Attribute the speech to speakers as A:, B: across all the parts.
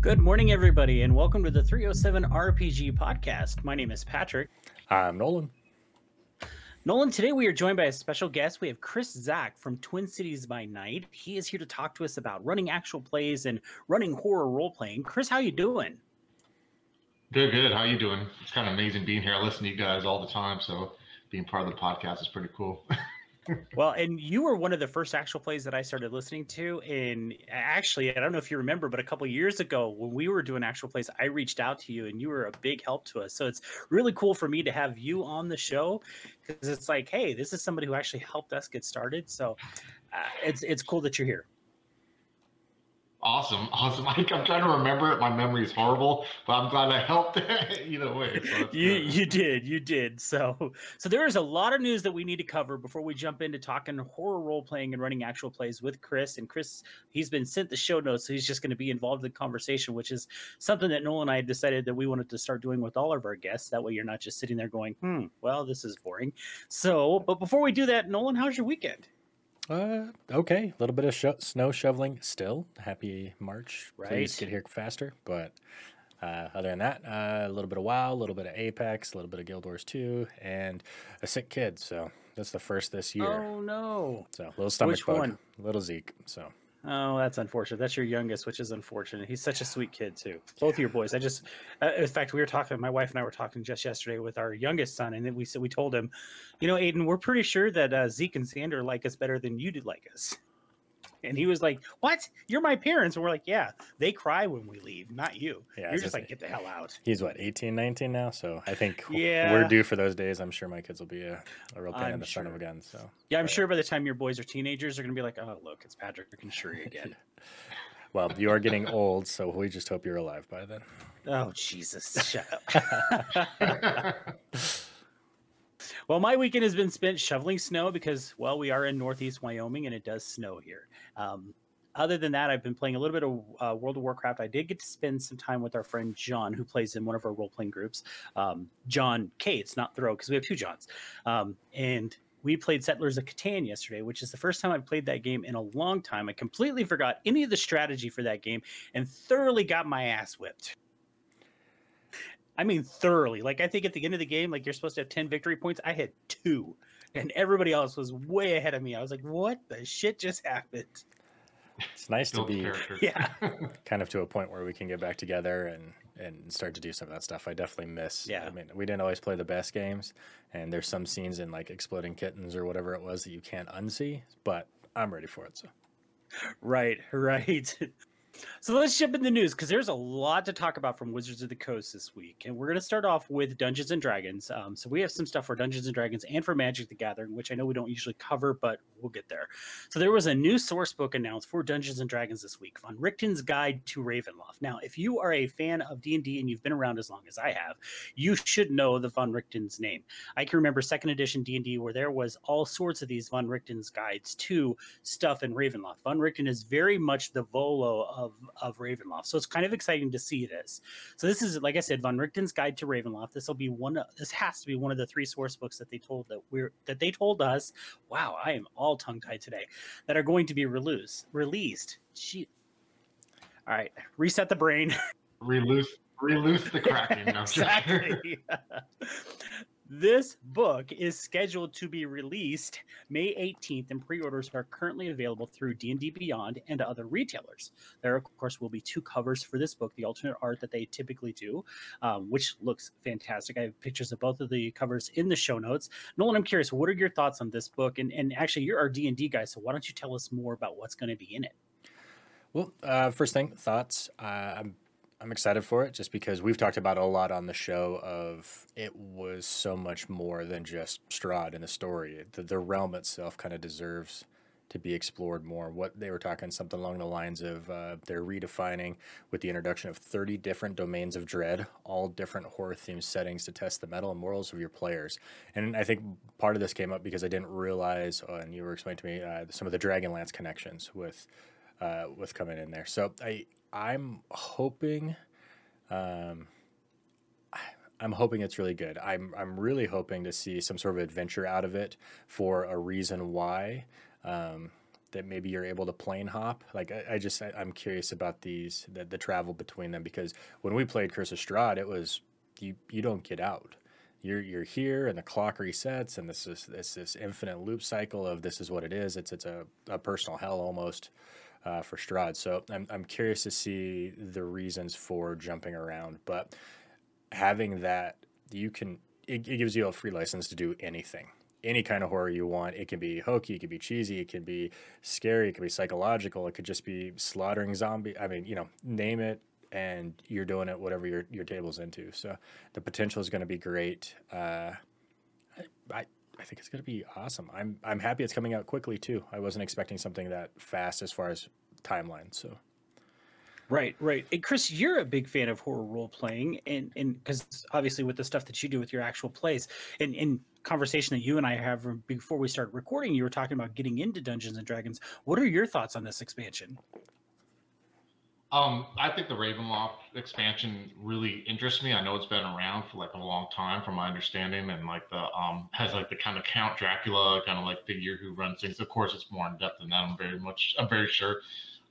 A: Good morning, everybody, and welcome to the 307 RPG podcast. My name is Patrick.
B: I'm Nolan.
A: Nolan, today we are joined by a special guest. We have Chris Zach from Twin Cities by Night. He is here to talk to us about running actual plays and running horror role playing. Chris, how you doing?
C: Good, good. How you doing? It's kind of amazing being here. I listen to you guys all the time, so being part of the podcast is pretty cool.
A: well, and you were one of the first actual plays that I started listening to. And actually, I don't know if you remember, but a couple years ago when we were doing actual plays, I reached out to you and you were a big help to us. So it's really cool for me to have you on the show because it's like, hey, this is somebody who actually helped us get started. So uh, it's it's cool that you're here.
C: Awesome, awesome. Like I'm trying to remember it. My memory is horrible, but I'm glad I helped either way.
A: So you you did, you did. So so there is a lot of news that we need to cover before we jump into talking horror role playing and running actual plays with Chris. And Chris, he's been sent the show notes, so he's just going to be involved in the conversation, which is something that Noel and I decided that we wanted to start doing with all of our guests. That way, you're not just sitting there going, "Hmm, well, this is boring." So, but before we do that, Nolan, how's your weekend?
B: Uh, okay. A little bit of sho- snow shoveling still. Happy March. Right. Please get here faster. But uh, other than that, uh, a little bit of WoW, a little bit of Apex, a little bit of Guild Wars 2, and a sick kid. So that's the first this year.
A: Oh, no.
B: So little stomach Which bug. One? Little Zeke. So
A: Oh, that's unfortunate. That's your youngest, which is unfortunate. He's such a sweet kid too. Both of your boys. I just, uh, in fact, we were talking. My wife and I were talking just yesterday with our youngest son, and then we said we told him, you know, Aiden, we're pretty sure that uh, Zeke and Xander like us better than you did like us. And he was like, "What? You're my parents?" And we're like, "Yeah, they cry when we leave, not you. Yeah, You're just like, get the hell out."
B: He's what 18, 19 now, so I think yeah. we're due for those days. I'm sure my kids will be a, a real pain in the sure. front of again. So
A: yeah, I'm but, sure by the time your boys are teenagers, they're gonna be like, "Oh, look, it's Patrick and Shuri again."
B: well, you are getting old, so we just hope you're alive by then.
A: Oh Jesus! Shut up. Well, my weekend has been spent shoveling snow because, well, we are in Northeast Wyoming and it does snow here. Um, other than that, I've been playing a little bit of uh, World of Warcraft. I did get to spend some time with our friend John, who plays in one of our role playing groups. Um, John Cates, not Throw, because we have two Johns. Um, and we played Settlers of Catan yesterday, which is the first time I've played that game in a long time. I completely forgot any of the strategy for that game and thoroughly got my ass whipped. I mean, thoroughly. Like, I think at the end of the game, like, you're supposed to have 10 victory points. I had two, and everybody else was way ahead of me. I was like, what the shit just happened?
B: It's nice to be yeah. kind of to a point where we can get back together and and start to do some of that stuff. I definitely miss. Yeah. I mean, we didn't always play the best games, and there's some scenes in like Exploding Kittens or whatever it was that you can't unsee, but I'm ready for it. So.
A: Right, right. So let's jump in the news because there's a lot to talk about from Wizards of the Coast this week, and we're going to start off with Dungeons and Dragons. Um, so we have some stuff for Dungeons and Dragons and for Magic the Gathering, which I know we don't usually cover, but we'll get there. So there was a new source book announced for Dungeons and Dragons this week, Von Richten's Guide to Ravenloft. Now, if you are a fan of D and D and you've been around as long as I have, you should know the Von Richten's name. I can remember second edition D and D where there was all sorts of these Von Richten's guides to stuff in Ravenloft. Von Richten is very much the Volo of of of Ravenloft. So it's kind of exciting to see this. So this is like I said, Von Richten's Guide to Ravenloft. This will be one. Of, this has to be one of the three source books that they told that we're that they told us. Wow, I am all tongue tied today. That are going to be released. Released. She. All right, reset the brain.
C: Release. Release the kraken. exactly.
A: This book is scheduled to be released May 18th, and pre-orders are currently available through D&D Beyond and other retailers. There, of course, will be two covers for this book, the alternate art that they typically do, um, which looks fantastic. I have pictures of both of the covers in the show notes. Nolan, I'm curious, what are your thoughts on this book? And, and actually, you're our D&D guy, so why don't you tell us more about what's going to be in it?
B: Well, uh, first thing, thoughts. Uh, I'm I'm excited for it just because we've talked about a lot on the show of it was so much more than just Strahd in the story. The, the realm itself kind of deserves to be explored more. What they were talking something along the lines of uh, they're redefining with the introduction of 30 different domains of dread, all different horror themed settings to test the mettle and morals of your players. And I think part of this came up because I didn't realize, uh, and you were explaining to me uh, some of the Dragonlance connections with uh, with coming in there. So I I'm hoping, um, I'm hoping it's really good. I'm I'm really hoping to see some sort of adventure out of it for a reason why. Um, that maybe you're able to plane hop. Like I, I just I, am curious about these the, the travel between them because when we played Curse of Strahd, it was you you don't get out. You're you're here and the clock resets and this is this this infinite loop cycle of this is what it is. It's it's a, a personal hell almost. Uh, for Strahd. So I'm, I'm curious to see the reasons for jumping around, but having that, you can, it, it gives you a free license to do anything any kind of horror you want. It can be hokey, it can be cheesy, it can be scary, it can be psychological, it could just be slaughtering zombie. I mean, you know, name it, and you're doing it whatever your your table's into. So the potential is going to be great. Uh, I I think it's going to be awesome. I'm I'm happy it's coming out quickly too. I wasn't expecting something that fast as far as timeline. So
A: Right, right. And Chris, you're a big fan of horror role playing, and and because obviously with the stuff that you do with your actual plays, and in conversation that you and I have before we started recording, you were talking about getting into Dungeons and Dragons. What are your thoughts on this expansion?
C: Um, I think the Ravenloft expansion really interests me. I know it's been around for like a long time, from my understanding, and like the um has like the kind of Count Dracula kind of like figure who runs things. Of course, it's more in depth than that. I'm very much, I'm very sure.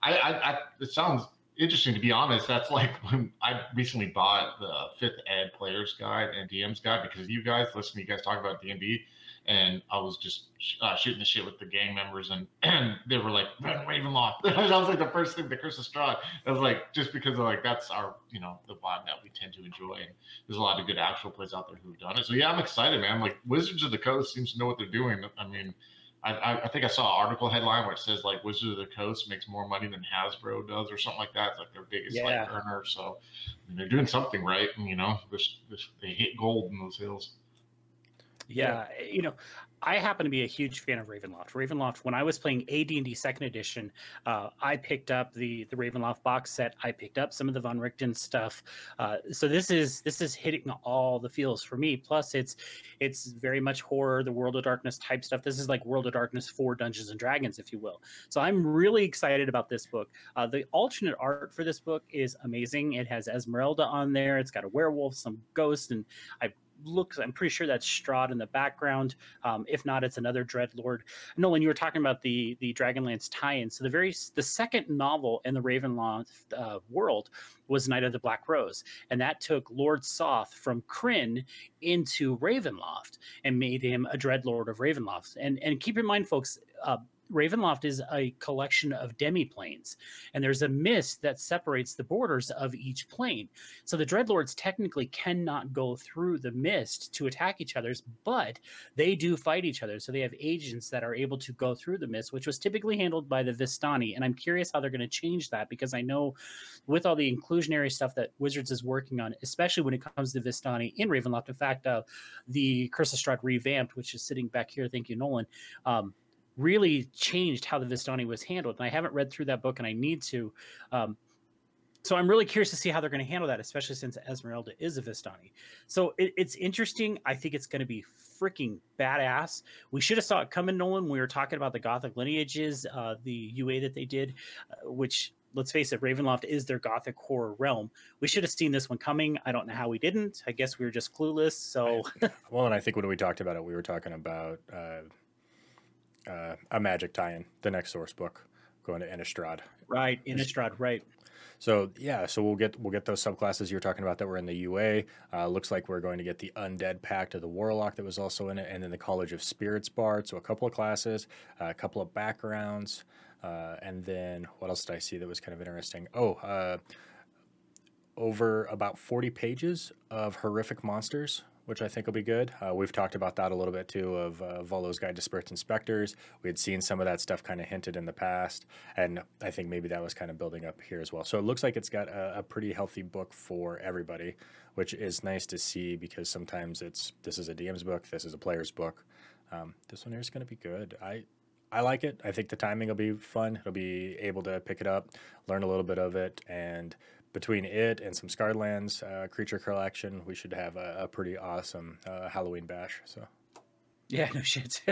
C: I, I, I it sounds interesting to be honest. That's like when I recently bought the Fifth Ed Players Guide and DM's Guide because you guys listen you guys talk about D and D, and I was just uh, shooting the shit with the gang members, and and they were like Run Ravenloft. that was like the first thing, the Curse of Strahd. I was like just because of like that's our you know the vibe that we tend to enjoy, and there's a lot of good actual plays out there who've done it. So yeah, I'm excited, man. Like Wizards of the Coast seems to know what they're doing. I mean I, I, think I saw an article headline where it says like Wizards of the Coast makes more money than Hasbro does or something like that. It's like their biggest yeah. like earner. So I mean, they're doing something right. And, you know, they hit gold in those hills.
A: Yeah, you know, I happen to be a huge fan of Ravenloft. Ravenloft, when I was playing AD&D Second Edition, uh, I picked up the the Ravenloft box set. I picked up some of the Von Richten stuff. Uh, so this is this is hitting all the feels for me. Plus, it's it's very much horror, the World of Darkness type stuff. This is like World of Darkness for Dungeons and Dragons, if you will. So I'm really excited about this book. Uh, the alternate art for this book is amazing. It has Esmeralda on there. It's got a werewolf, some ghost, and I looks i'm pretty sure that's strahd in the background. Um, if not it's another dreadlord. Nolan you were talking about the the dragonlance tie-in. So the very the second novel in the ravenloft uh, world was Knight of the Black Rose, and that took Lord Soth from Krynn into Ravenloft and made him a Dreadlord of Ravenloft. And and keep in mind, folks, uh, Ravenloft is a collection of demiplanes, and there's a mist that separates the borders of each plane. So the Dreadlords technically cannot go through the mist to attack each other's, but they do fight each other. So they have agents that are able to go through the mist, which was typically handled by the Vistani. And I'm curious how they're going to change that because I know with all the inclusionary stuff that Wizards is working on, especially when it comes to Vistani in Ravenloft. In fact, uh, the Curse of Strahd revamped, which is sitting back here. Thank you, Nolan. Um, really changed how the Vistani was handled. And I haven't read through that book, and I need to. Um, so I'm really curious to see how they're going to handle that, especially since Esmeralda is a Vistani. So it, it's interesting. I think it's going to be freaking badass. We should have saw it coming, Nolan. we were talking about the Gothic lineages, uh, the UA that they did, uh, which let's face it, Ravenloft is their Gothic horror realm. We should have seen this one coming. I don't know how we didn't. I guess we were just clueless. So,
B: well, and I think when we talked about it, we were talking about. Uh uh, a magic tie-in, the next source book, going to Innistrad.
A: Right, Innistrad, right.
B: So yeah, so we'll get we'll get those subclasses you're talking about that were in the UA. Uh, looks like we're going to get the Undead Pact of the Warlock that was also in it, and then the College of Spirits Bard. So a couple of classes, uh, a couple of backgrounds, uh, and then what else did I see that was kind of interesting? Oh, uh, over about 40 pages of horrific monsters which I think will be good. Uh, we've talked about that a little bit too of uh, Volo's Guide to Spirits and Specters. We had seen some of that stuff kind of hinted in the past, and I think maybe that was kind of building up here as well. So it looks like it's got a, a pretty healthy book for everybody, which is nice to see because sometimes it's this is a DM's book, this is a player's book. Um, this one here is going to be good. I I like it. I think the timing will be fun. It'll be able to pick it up, learn a little bit of it, and between it and some Scarred Lands uh, creature collection, we should have a, a pretty awesome uh, Halloween bash. So,
A: yeah, no shit.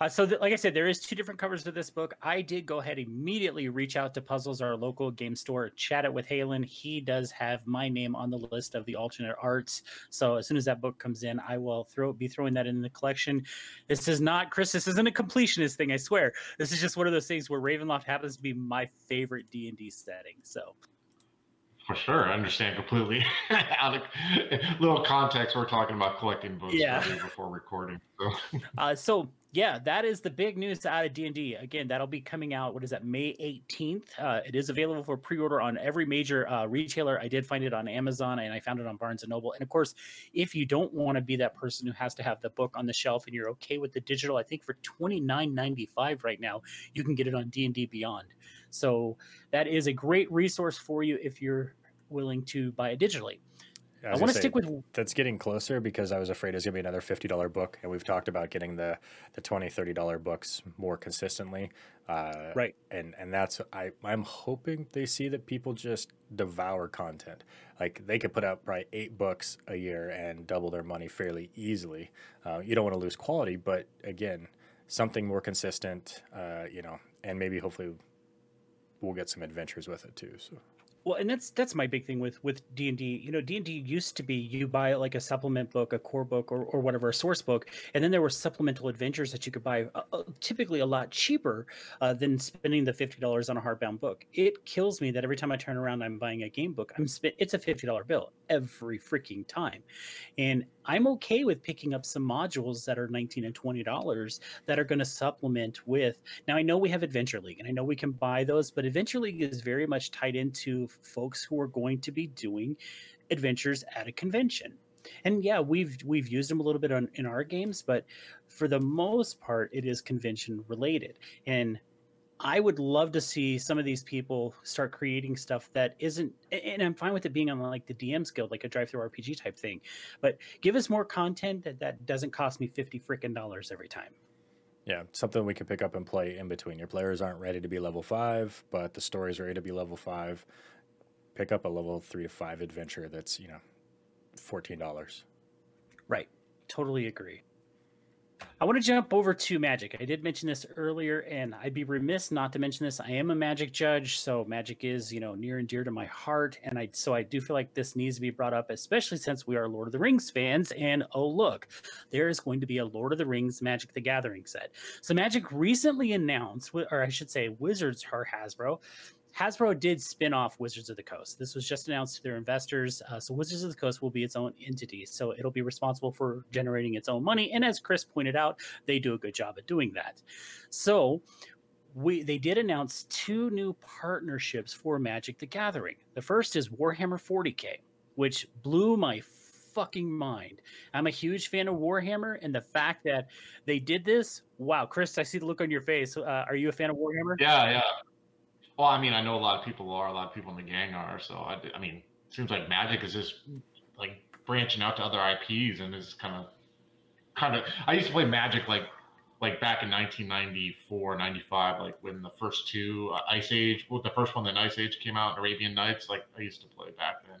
A: Uh, so, th- like I said, there is two different covers to this book. I did go ahead immediately reach out to Puzzles, our local game store, chat it with Halen. He does have my name on the list of the alternate arts. So as soon as that book comes in, I will throw be throwing that in the collection. This is not Chris. This isn't a completionist thing. I swear. This is just one of those things where Ravenloft happens to be my favorite D and D setting. So
C: for sure, I understand completely. Out of little context, we're talking about collecting books
A: Yeah.
C: before recording. So
A: Uh, so yeah, that is the big news out of D and D. Again, that'll be coming out. What is that? May eighteenth. Uh, it is available for pre-order on every major uh, retailer. I did find it on Amazon, and I found it on Barnes and Noble. And of course, if you don't want to be that person who has to have the book on the shelf, and you're okay with the digital, I think for twenty nine ninety five right now, you can get it on D and D Beyond. So that is a great resource for you if you're willing to buy it digitally.
B: I,
A: I want
B: say,
A: stick with
B: that's getting closer because I was afraid it was gonna be another fifty dollar book, and we've talked about getting the the 20 30 dollar books more consistently. Uh,
A: Right.
B: and and that's I I'm hoping they see that people just devour content. Like they could put out probably eight books a year and double their money fairly easily. Uh, you don't want to lose quality, but again, something more consistent. Uh, you know, and maybe hopefully we'll get some adventures with it too. So.
A: Well, and that's that's my big thing with with D and D. You know, D and D used to be you buy like a supplement book, a core book, or or whatever, a source book, and then there were supplemental adventures that you could buy, uh, uh, typically a lot cheaper uh, than spending the fifty dollars on a hardbound book. It kills me that every time I turn around, I'm buying a game book. I'm spent. It's a fifty dollar bill every freaking time, and I'm okay with picking up some modules that are nineteen and twenty dollars that are going to supplement with now, I know we have Adventure League and I know we can buy those, but Adventure League is very much tied into folks who are going to be doing adventures at a convention. And yeah, we've we've used them a little bit on, in our games, but for the most part, it is convention related. And I would love to see some of these people start creating stuff that isn't, and I'm fine with it being on like the DM's Guild, like a DriveThruRPG type thing. But give us more content that that doesn't cost me fifty freaking dollars every time.
B: Yeah, something we can pick up and play in between. Your players aren't ready to be level five, but the story's ready to be level five. Pick up a level three to five adventure that's, you know, fourteen dollars.
A: Right. Totally agree. I want to jump over to Magic. I did mention this earlier, and I'd be remiss not to mention this. I am a Magic judge, so Magic is, you know, near and dear to my heart, and I so I do feel like this needs to be brought up, especially since we are Lord of the Rings fans. And oh look, there is going to be a Lord of the Rings Magic the Gathering set. So Magic recently announced, or I should say, Wizards or Hasbro Hasbro did spin off Wizards of the Coast. This was just announced to their investors. Uh, so Wizards of the Coast will be its own entity. So it'll be responsible for generating its own money. And as Chris pointed out, they do a good job at doing that. So we they did announce two new partnerships for Magic the Gathering. The first is Warhammer 40K, which blew my fucking mind. I'm a huge fan of Warhammer, and the fact that they did this, wow, Chris, I see the look on your face. Uh, are you a fan of Warhammer?
C: yeah, yeah. Well, I mean, I know a lot of people are. A lot of people in the gang are. So I, I mean, it seems like Magic is just like branching out to other IPs and is kind of, kind of. I used to play Magic like, like back in 1994, 95, like when the first two uh, Ice Age, well, the first one, then Ice Age came out, Arabian Nights. Like I used to play back then,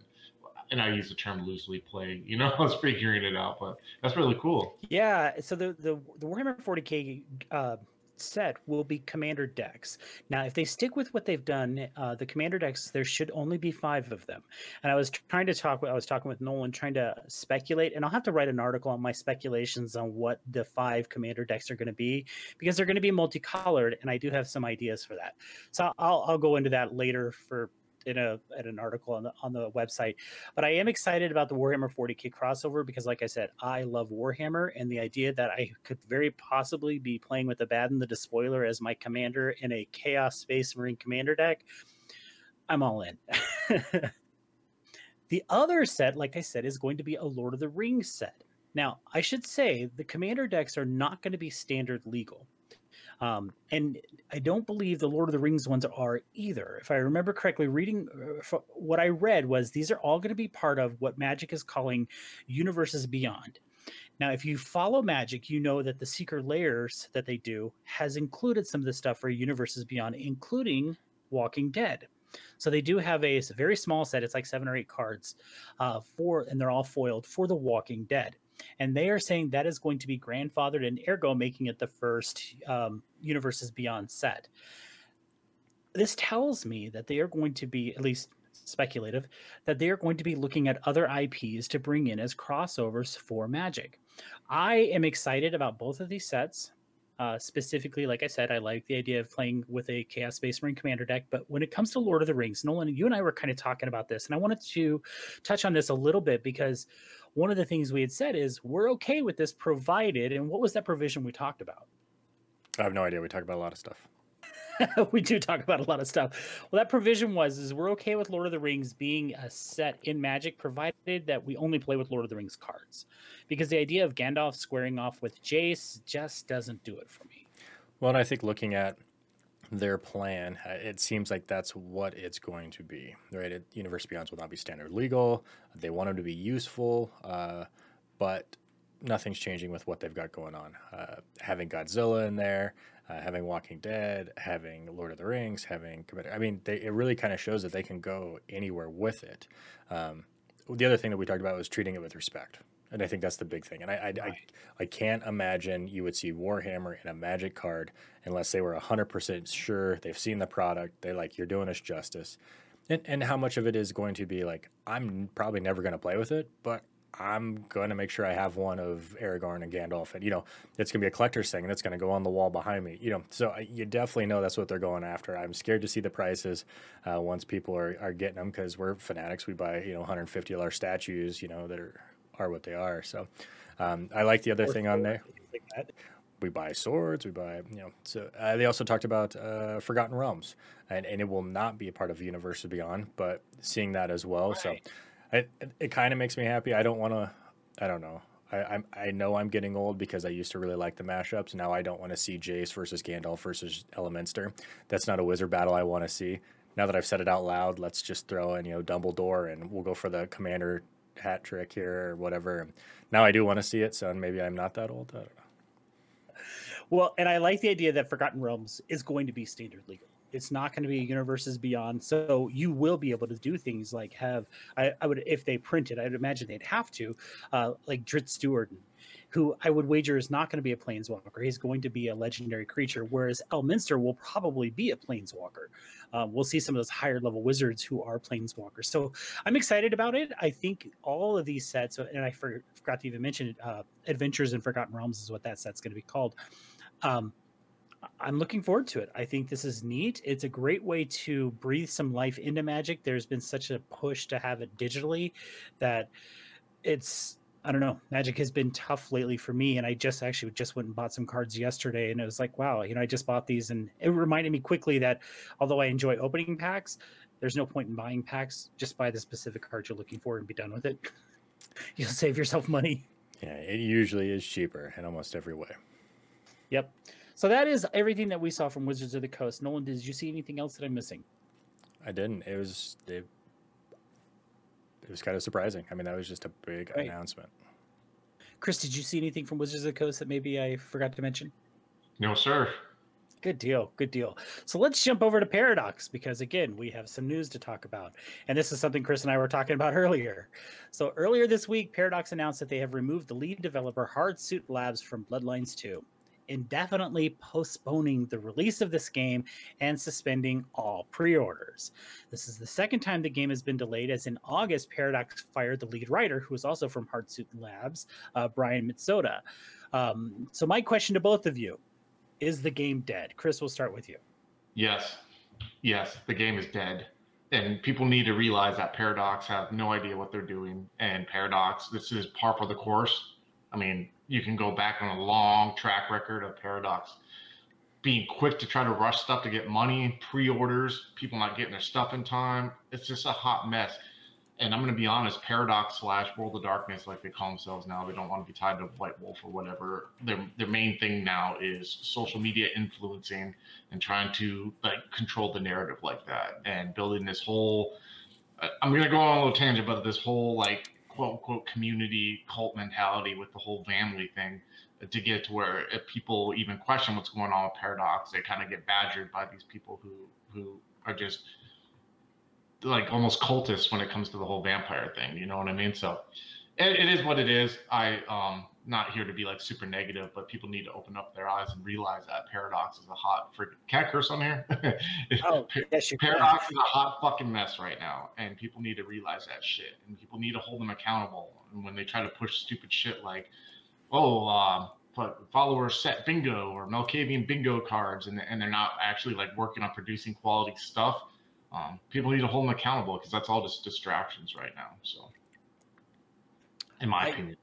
C: and I use the term loosely play. You know, I was figuring it out, but that's really cool.
A: Yeah, so the the, the Warhammer 40k uh, set will be commander decks. Now, if they stick with what they've done, uh, the commander decks there should only be five of them. And I was trying to talk. I was talking with Nolan, trying to speculate, and I'll have to write an article on my speculations on what the five commander decks are going to be because they're going to be multicolored, and I do have some ideas for that. So I'll I'll go into that later for in a in an article on the on the website. But I am excited about the Warhammer 40k crossover because, like I said, I love Warhammer, and the idea that I could very possibly be playing with Abaddon the Despoiler as my commander in a Chaos Space Marine commander deck, I'm all in. the other set, like I said, is going to be a Lord of the Rings set. Now, I should say the commander decks are not going to be standard legal. Um, and I don't believe the Lord of the Rings ones are either. If I remember correctly, reading uh, what I read was these are all going to be part of what Magic is calling Universes Beyond. Now, if you follow Magic, you know that the Secret Lairs that they do has included some of the stuff for Universes Beyond, including Walking Dead. So they do have a, a very small set. It's like seven or eight cards uh, for, and they're all foiled for The Walking Dead. And they are saying that is going to be grandfathered and ergo making it the first um, Universes Beyond set. This tells me that they are going to be at least speculative that they are going to be looking at other IPs to bring in as crossovers for Magic. I am excited about both of these sets. Uh, specifically, like I said, I like the idea of playing with a Chaos Space Marine Commander deck. But when it comes to Lord of the Rings, Nolan, you and I were kind of talking about this, and I wanted to touch on this a little bit because one of the things we had said is we're okay with this provided. And what was that provision we talked about?
B: I have no idea. We talked about a lot of stuff.
A: we do talk about a lot of stuff. Well, that provision was is we're okay with Lord of the Rings being a set in Magic, provided that we only play with Lord of the Rings cards, because the idea of Gandalf squaring off with Jace just doesn't do it for me.
B: Well, and I think looking at their plan, uh, it seems like that's what it's going to be. Right? It, Universe Beyond will not be standard legal. They want them to be useful, uh, but nothing's changing with what they've got going on. Uh, having Godzilla in there, uh, having Walking Dead, having Lord of the Rings, having I mean, they, it really kind of shows that they can go anywhere with it. Um, the other thing that we talked about was treating it with respect, and I think that's the big thing. And I, I, right. I, I, can't imagine you would see Warhammer in a Magic card unless they were hundred percent sure they've seen the product. They like you're doing us justice. And, and how much of it is going to be like I'm probably never going to play with it, but I'm going to make sure I have one of Aragorn and Gandalf, and you know, it's going to be a collector's thing, and it's going to go on the wall behind me. You know, so I, you definitely know that's what they're going after. I'm scared to see the prices uh, once people are, are getting them because we're fanatics. We buy you know 150 dollar statues, you know, that are are what they are. So um, I like the other or thing on there. Like we buy swords. We buy you know. So uh, they also talked about uh, Forgotten Realms, and and it will not be a part of Universe Beyond, but seeing that as well. Right. So it, it kind of makes me happy. I don't want to. I don't know. I, I'm, I know I'm getting old because I used to really like the mashups. Now I don't want to see Jace versus Gandalf versus Elminster. That's not a wizard battle I want to see. Now that I've said it out loud, let's just throw in you know Dumbledore and we'll go for the commander hat trick here or whatever. Now I do want to see it, so maybe I'm not that old. I don't know.
A: Well, and I like the idea that Forgotten Realms is going to be standard legal. It's not going to be universes beyond. So you will be able to do things like have I, I would if they print it, I'd imagine they'd have to, uh, like Drizzt Do'Urden, who I would wager is not going to be a planeswalker. He's going to be a legendary creature, whereas Elminster will probably be a planeswalker. Um, we'll see some of those higher level wizards who are planeswalkers. So I'm excited about it. I think all of these sets, and I forgot to even mention it, uh, Adventures in Forgotten Realms is what that set's going to be called. Um, I'm looking forward to it. I think this is neat. It's a great way to breathe some life into Magic. There's been such a push to have it digitally that it's I don't know. Magic has been tough lately for me, and I just actually just went and bought some cards yesterday, and it was like, wow, you know, I just bought these, and it reminded me quickly that although I enjoy opening packs, there's no point in buying packs. Just buy the specific card you're looking for and be done with it. You'll save yourself money.
B: Yeah, it usually is cheaper in almost every way.
A: Yep. So that is everything that we saw from Wizards of the Coast. Nolan, did you see anything else that I'm missing?
B: I didn't. It was it, it was kind of surprising. I mean, that was just a big right. announcement.
A: Chris, did you see anything from Wizards of the Coast that maybe I forgot to mention?
C: No, sir.
A: Good deal. Good deal. So let's jump over to Paradox because, again, we have some news to talk about. And this is something Chris and I were talking about earlier. So, earlier this week, Paradox announced that they have removed the lead developer Hardsuit Labs from Bloodlines 2 indefinitely postponing the release of this game and suspending all pre orders. This is the second time the game has been delayed, as in August, Paradox fired the lead writer, who is also from Hardsuit Labs, uh, Brian Mitsoda. Um, so, my question to both of you is the game dead? Chris, we'll start with you.
C: Yes. Yes, the game is dead. And people need to realize that Paradox have no idea what they're doing. And Paradox, this is par for the course. I mean, you can go back on a long track record of Paradox being quick to try to rush stuff to get money, pre-orders, people not getting their stuff in time. It's just a hot mess. And I'm going to be honest, Paradox slash World of Darkness, like they call themselves now, they don't want to be tied to White Wolf or whatever. Their their main thing now is social media influencing and trying to like control the narrative like that and building this whole. I'm going to go on a little tangent, but this whole like quote unquote community cult mentality with the whole family thing to get to where if people even question what's going on with paradox they kind of get badgered by these people who who are just like almost cultists when it comes to the whole vampire thing you know what i mean so it, it is what it is. I um not here to be like super negative, but people need to open up their eyes and realize that Paradox is a hot freaking can I curse on here?
A: oh, yes, you
C: Paradox can. is a hot fucking mess right now, and people need to realize that shit, and people need to hold them accountable. And when they try to push stupid shit like, oh, uh, but followers set bingo or Malkavian bingo cards, and and they're not actually like working on producing quality stuff. Um, people need to hold them accountable because that's all just distractions right now. So, in my I, opinion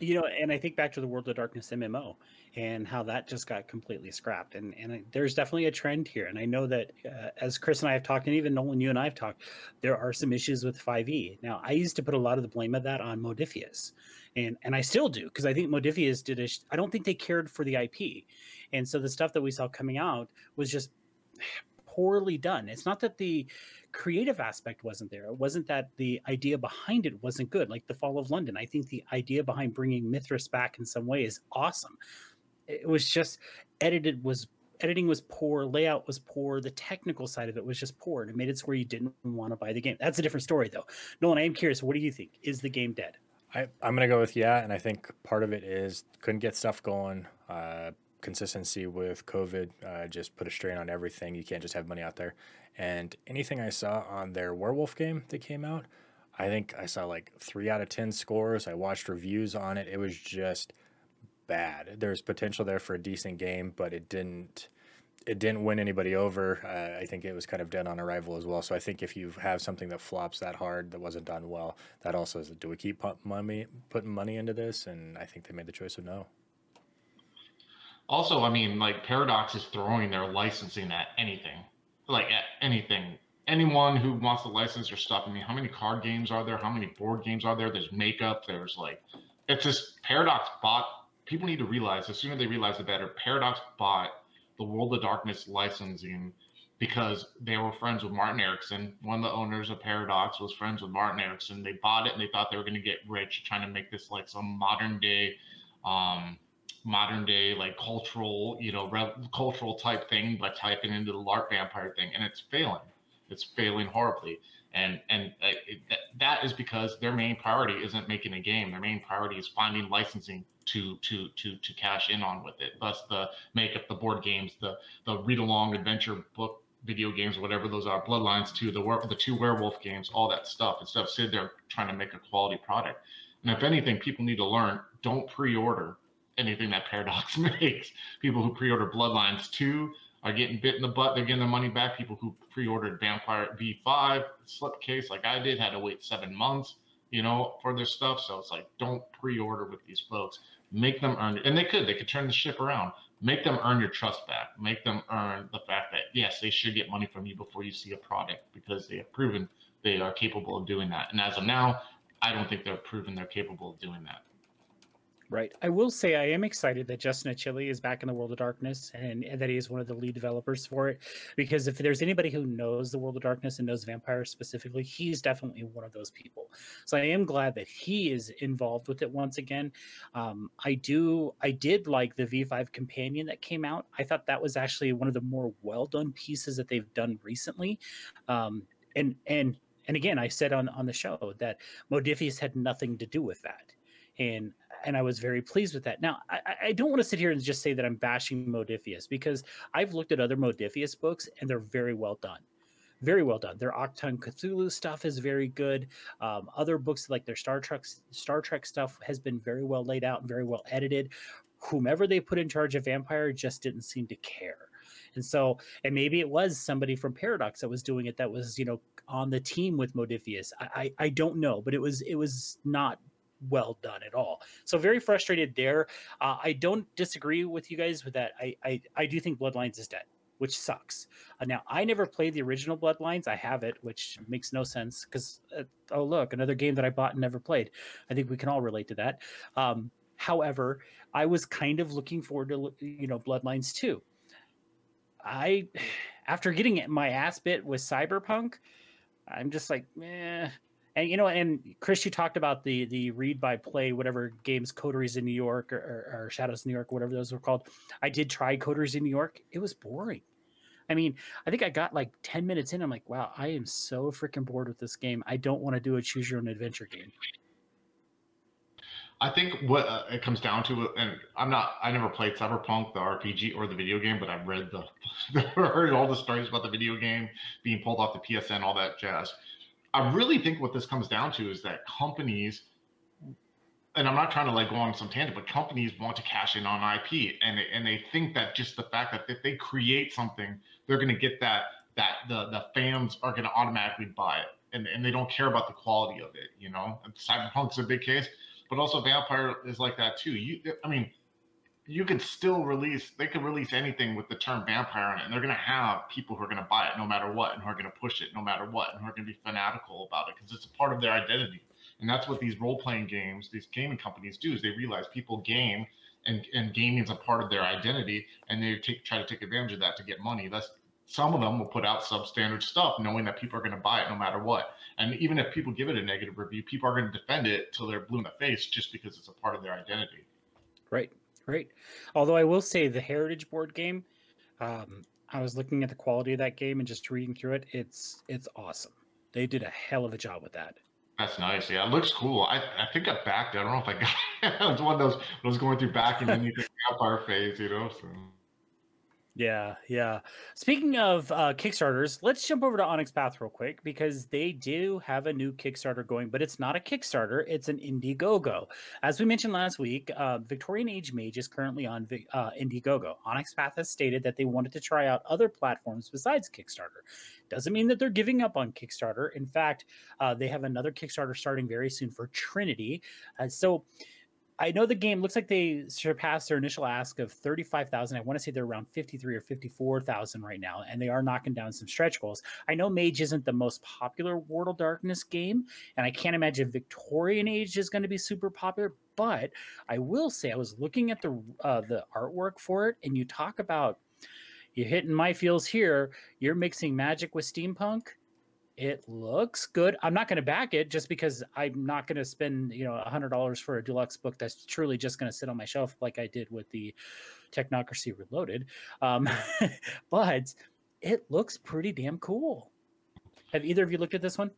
A: you know, and I think back to the World of Darkness MMO and how that just got completely scrapped. And and there's definitely a trend here. And I know that uh, as Chris and I have talked, and even Nolan, you and I have talked, there are some issues with 5e. Now, I used to put a lot of the blame of that on Modiphius, and and I still do because I think Modiphius did a. I don't think they cared for the IP, and so the stuff that we saw coming out was just poorly done. It's not that the creative aspect wasn't there. It wasn't that the idea behind it wasn't good, like the Fall of London. I think the idea behind bringing Mithras back in some way is awesome. It was just edited was editing was poor, layout was poor, the technical side of it was just poor, and it made it where you didn't want to buy the game. That's a different story, though. Nolan, I am curious. What do you think? Is the game dead?
B: I, I'm going to go with yeah, and I think part of it is couldn't get stuff going. Uh, consistency with COVID uh, just put a strain on everything. You can't just have money out there. And anything I saw on their werewolf game that came out, I think I saw like three out of 10 scores. I watched reviews on it. It was just bad. There's potential there for a decent game, but it didn't. It didn't win anybody over. Uh, I think it was kind of dead on arrival as well. So I think if you have something that flops that hard that wasn't done well, that also is do we keep money putting money into this? And I think they made the choice of no.
C: Also, I mean, like Paradox is throwing their licensing at anything, like at anything. Anyone who wants to license their stuff. I mean, how many card games are there? How many board games are there? There's makeup. There's like, it's just Paradox bought. People need to realize the sooner they realize the better. Paradox bought the World of Darkness licensing because they were friends with Martin Ericsson. One of the owners of Paradox was friends with Martin Ericsson. They bought it and they thought they were going to get rich, trying to make this like some modern day um, modern day like cultural you know re- cultural type thing by typing into the LARP vampire thing, and it's failing. It's failing horribly, and and uh, it, that is because their main priority isn't making a game. Their main priority is finding licensing to to to to cash in on with it. Thus, the makeup, the board games, the the read along adventure book video games, whatever those are, Bloodlines 2, the the two werewolf games, all that stuff. Instead of sitting there trying to make a quality product. And if anything, people need to learn: don't pre-order anything that Paradox makes. People who pre-order Bloodlines 2 are getting bit in the butt. They're getting their money back. People who pre-ordered Vampire V5 slipcase like I did had to wait seven months, you know, for their stuff. So it's like, don't pre-order with these folks. Make them earn. And they could. They could turn the ship around. Make them earn your trust back. Make them earn the fact that, yes, they should get money from you before you see a product because they have proven they are capable of doing that. And as of now, I don't think they're proven they're capable of doing that.
A: Right. I will say I am excited that Justin Achilli is back in the World of Darkness and, and, that he is one of the lead developers for it. Because if there's anybody who knows the World of Darkness and knows vampires specifically, he's definitely one of those people. So I am glad that he is involved with it once again. Um, I do. I did like the V5 companion that came out. I thought that was actually one of the more well done pieces that they've done recently. Um, and and and again, I said on on the show that Modiphius had nothing to do with that and and I was very pleased with that. Now, I, I don't want to sit here and just say that I'm bashing Modiphius because I've looked at other Modiphius books and they're very well done. Very well done. Their Achtung Cthulhu stuff is very good. Um, other books like their Star Trek Star Trek stuff has been very well laid out and very well edited. Whomever they put in charge of Vampire just didn't seem to care. And so, and maybe it was somebody from Paradox that was doing it that was, you know, on the team with Modiphius. I, I, I don't know, but it was it was not well done at all. So very frustrated there. Uh, I don't disagree with you guys with that. I I, I do think Bloodlines is dead, which sucks. Uh, now I never played the original Bloodlines. I have it, which makes no sense because uh, oh look, another game that I bought and never played. I think we can all relate to that. Um, however, I was kind of looking forward to you know Bloodlines 2. I after getting my ass bit with Cyberpunk, I'm just like, eh, and you know, and Chris, you talked about the the read by play, whatever games, Coteries in New York or, or, or Shadows in New York, whatever those were called. I did try Coteries in New York. It was boring. I mean, I think I got like 10 minutes in. I'm like, wow, I am so freaking bored with this game. I don't want to do a choose your own adventure game.
C: I think what uh, it comes down to, and I'm not, I never played Cyberpunk, the RPG or the video game, but I've read the, heard all the stories about the video game being pulled off the PSN, all that jazz. I really think what this comes down to is that companies, and I'm not trying to like go on some tangent, but companies want to cash in on IP, and they, and they think that just the fact that if they create something, they're going to get that that the the fans are going to automatically buy it, and and they don't care about the quality of it. You know, and Cyberpunk's a big case but also Vampire is like that too. You, I mean, you could still release. They could release anything with the term vampire on it, and they're gonna have people who are gonna buy it no matter what, and who are gonna push it no matter what, and who are gonna be fanatical about it because it's a part of their identity. And that's what these role playing games, these gaming companies do, is they realize people game. And, and gaming is a part of their identity, and they take, try to take advantage of that to get money. That's some of them will put out substandard stuff knowing that people are going to buy it no matter what. And even if people give it a negative review, people are going to defend it till they're blue in the face just because it's a part of their identity.
A: Right, right. Although I will say the Heritage board game, um, I was looking at the quality of that game and just reading through it. It's it's awesome. They did a hell of a job with that.
C: That's nice. Yeah, it looks cool. I, I think I backed it. I don't know if I got it. was one of those I was going through back and then you the vampire phase, you know. So.
A: Yeah, yeah. Speaking of uh, Kickstarters, let's jump over to Onyx Path real quick because they do have a new Kickstarter going, but it's not a Kickstarter; it's an Indiegogo. As we mentioned last week, uh, Victorian Age Mage is currently on uh, Indiegogo. Onyx Path has stated that they wanted to try out other platforms besides Kickstarter. Doesn't mean that they're giving up on Kickstarter. In fact, uh, they have another Kickstarter starting very soon for Trinity. Uh, so I know the game looks like they surpassed their initial ask of 35,000. I want to say they're around 53 or 54,000 right now, and they are knocking down some stretch goals. I know Mage isn't the most popular World of Darkness game, and I can't imagine Victorian Age is going to be super popular, but I will say I was looking at the uh, the artwork for it, and you talk about you're hitting my feels here. You're mixing magic with steampunk it looks good. I'm not going to back it just because I'm not going to spend, you know, a hundred dollars for a deluxe book that's truly just going to sit on my shelf like I did with the Technocracy Reloaded. Um, but it looks pretty damn cool. Have either of you looked at this one?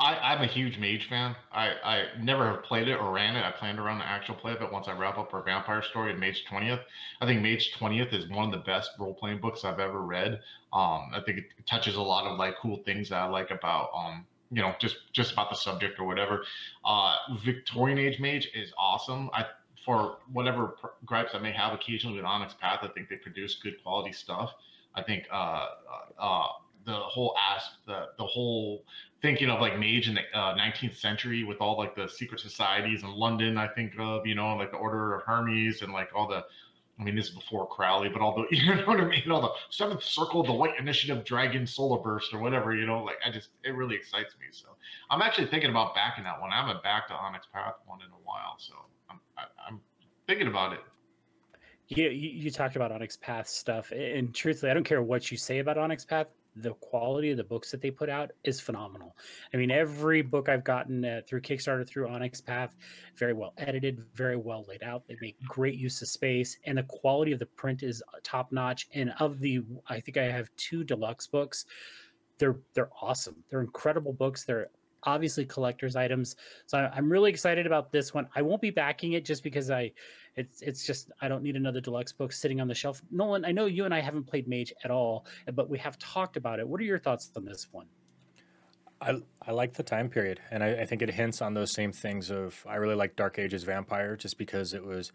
C: I, am a huge Mage fan. I, I never have played it or ran it. I plan to run the actual play of it once I wrap up our Vampire story in Mage 20th. I think Mage 20th is one of the best role playing books I've ever read. Um, I think it touches a lot of like cool things that I like about um, you know just just about the subject or whatever. Uh, Victorian Age Mage is awesome. I for whatever gripes I may have occasionally with Onyx Path, I think they produce good quality stuff. I think uh, uh, uh the whole ask the the whole thinking of like mage in the uh, 19th century with all like the secret societies in London. I think of you know like the Order of Hermes and like all the. I mean, this is before Crowley, but all the you know what I mean, all the Seventh Circle, the White Initiative, Dragon, Solar Burst, or whatever. You know, like I just it really excites me. So I'm actually thinking about backing that one. I haven't backed the Onyx Path one in a while, so I'm I, am i am thinking about it.
A: Yeah, you, you talked about Onyx Path stuff, and truthfully, I don't care what you say about Onyx Path the quality of the books that they put out is phenomenal. I mean, every book I've gotten uh, through Kickstarter, through Onyx Path, very well edited, very well laid out. They make great use of space, and the quality of the print is uh, top notch. And of the, I think I have two deluxe books. They're they're awesome. They're incredible books. They're obviously collector's items. So I'm really excited about this one. I won't be backing it just because I it's it's just I don't need another deluxe book sitting on the shelf. Nolan, I know you and I haven't played Mage at all, but we have talked about it. What are your thoughts on this one?
B: I, I like the time period, and I, I think it hints on those same things. Of I really like Dark Ages Vampire just because it was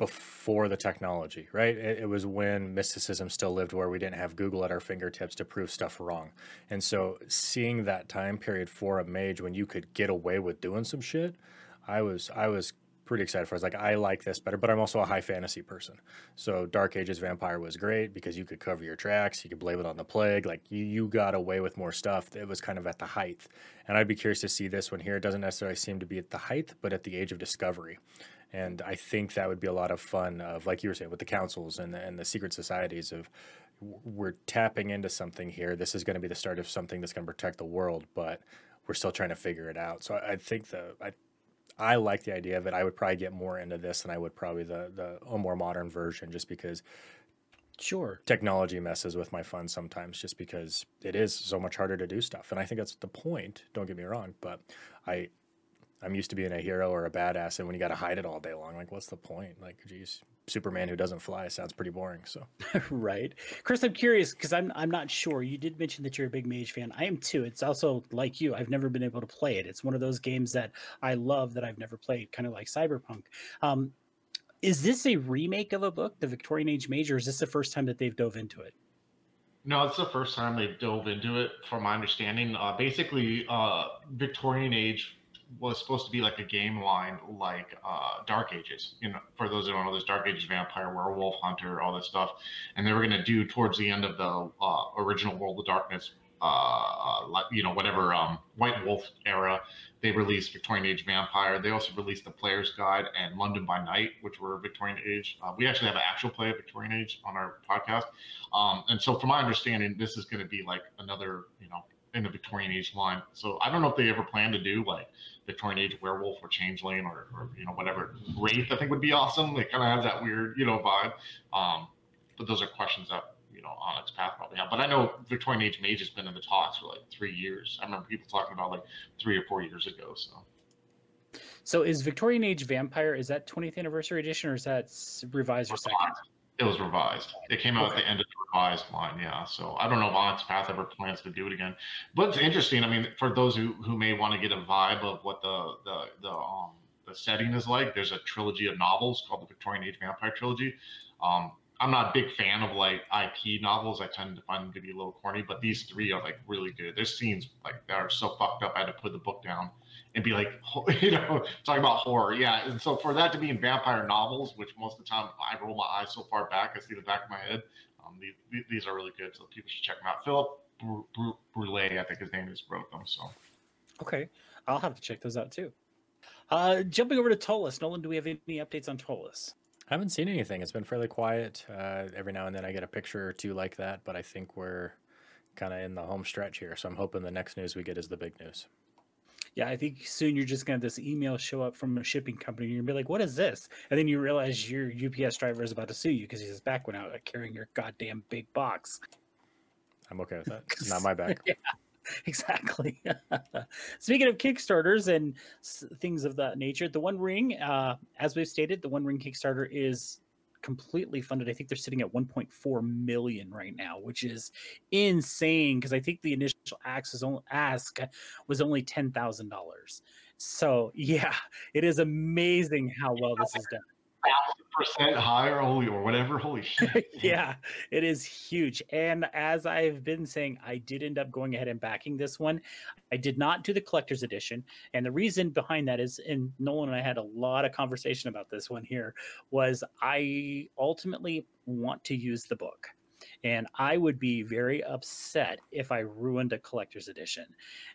B: before the technology, right? It, it, was when mysticism still lived where we didn't have Google at our fingertips to prove stuff wrong. And so seeing that time period for a mage when you could get away with doing some shit, I was I was pretty excited for. I was like, I like this better, but I'm also a high fantasy person. So Dark Ages Vampire was great because you could cover your tracks, you could blame it on the plague, like you you got away with more stuff. It was kind of at the height. And I'd be curious to see this one here. It doesn't necessarily seem to be at the height, but at the age of discovery. And I think that would be a lot of fun of like you were saying with the councils and the, and the secret societies of we're tapping into something here. This is going to be the start of something that's going to protect the world, but we're still trying to figure it out. So I, I think the I I like the idea of it. I would probably get more into this than I would probably the the a more modern version, just because.
A: Sure.
B: Technology messes with my fun sometimes, just because it is so much harder to do stuff, and I think that's the point. Don't get me wrong, but I I'm used to being a hero or a badass, and when you got to hide it all day long, like what's the point? Like, geez, Superman who doesn't fly sounds pretty boring. So,
A: right, Chris, I'm curious because I'm I'm not sure. You did mention that you're a big Mage fan. I am too. It's also like you. I've never been able to play it. It's one of those games that I love that I've never played, kind of like Cyberpunk. Um, is this a remake of a book, the Victorian Age Mage, or is this the first time that they've dove into it?
C: No, it's the first time they dove into it, from my understanding. Uh, basically, uh, Victorian Age was supposed to be like a game line, like uh, Dark Ages. You know, for those who don't know, there's Dark Ages, Vampire, Werewolf, Hunter, all this stuff, and they were going to do towards the end of the uh, original World of Darkness, uh, uh you know, whatever um, White Wolf era. They released Victorian Age Vampire. They also released the Player's Guide and London by Night, which were Victorian Age. Uh, we actually have an actual play of Victorian Age on our podcast, um, and so from my understanding, this is going to be like another, you know, in the Victorian Age line. So I don't know if they ever plan to do like Victorian Age werewolf or changeling or, or you know whatever wraith. I think would be awesome. It kind of has that weird you know vibe. Um, but those are questions that you know Onyx Path probably have. But I know Victorian Age Mage has been in the talks for like three years. I remember people talking about like three or four years ago. So.
A: So is Victorian Age Vampire is that 20th anniversary edition or is that revised or second?
C: It was revised. It came out okay. at the end of the revised line, yeah. So I don't know if Onyx Path ever plans to do it again. But it's interesting. I mean, for those who, who may want to get a vibe of what the the the um the setting is like, there's a trilogy of novels called the Victorian Age Vampire Trilogy. Um, I'm not a big fan of like IP novels. I tend to find them to be a little corny, but these three are like really good. There's scenes like that are so fucked up. I had to put the book down and be like, you know, talking about horror. Yeah. And so for that to be in vampire novels, which most of the time I roll my eyes so far back, I see the back of my head. Um, these, these are really good. So people should check them out. Philip Brule, I think his name is, wrote them. So,
A: okay. I'll have to check those out too. Uh, jumping over to Ptolus. Nolan, do we have any updates on Ptolus?
B: I haven't seen anything. It's been fairly quiet. Uh, every now and then I get a picture or two like that, but I think we're kind of in the home stretch here. So I'm hoping the next news we get is the big news
A: yeah, I think soon you're just gonna have this email show up from a shipping company. And you're gonna be like, what is this? And then you realize your UPS driver is about to sue you because his back went out carrying your goddamn big box.
B: I'm okay with that. It's not my back.
A: yeah, exactly. Speaking of Kickstarters and things of that nature, the One Ring, uh, as we've stated, the One Ring Kickstarter is completely funded. I think they're sitting at 1.4 million right now, which is insane because I think the initial ask was only, ten thousand dollars. So yeah, it is amazing how well this is done
C: percent higher, holy or whatever. Holy shit!
A: yeah, it is huge. And as I've been saying, I did end up going ahead and backing this one. I did not do the collector's edition, and the reason behind that is, and Nolan and I had a lot of conversation about this one here. Was I ultimately want to use the book. And I would be very upset if I ruined a collector's edition.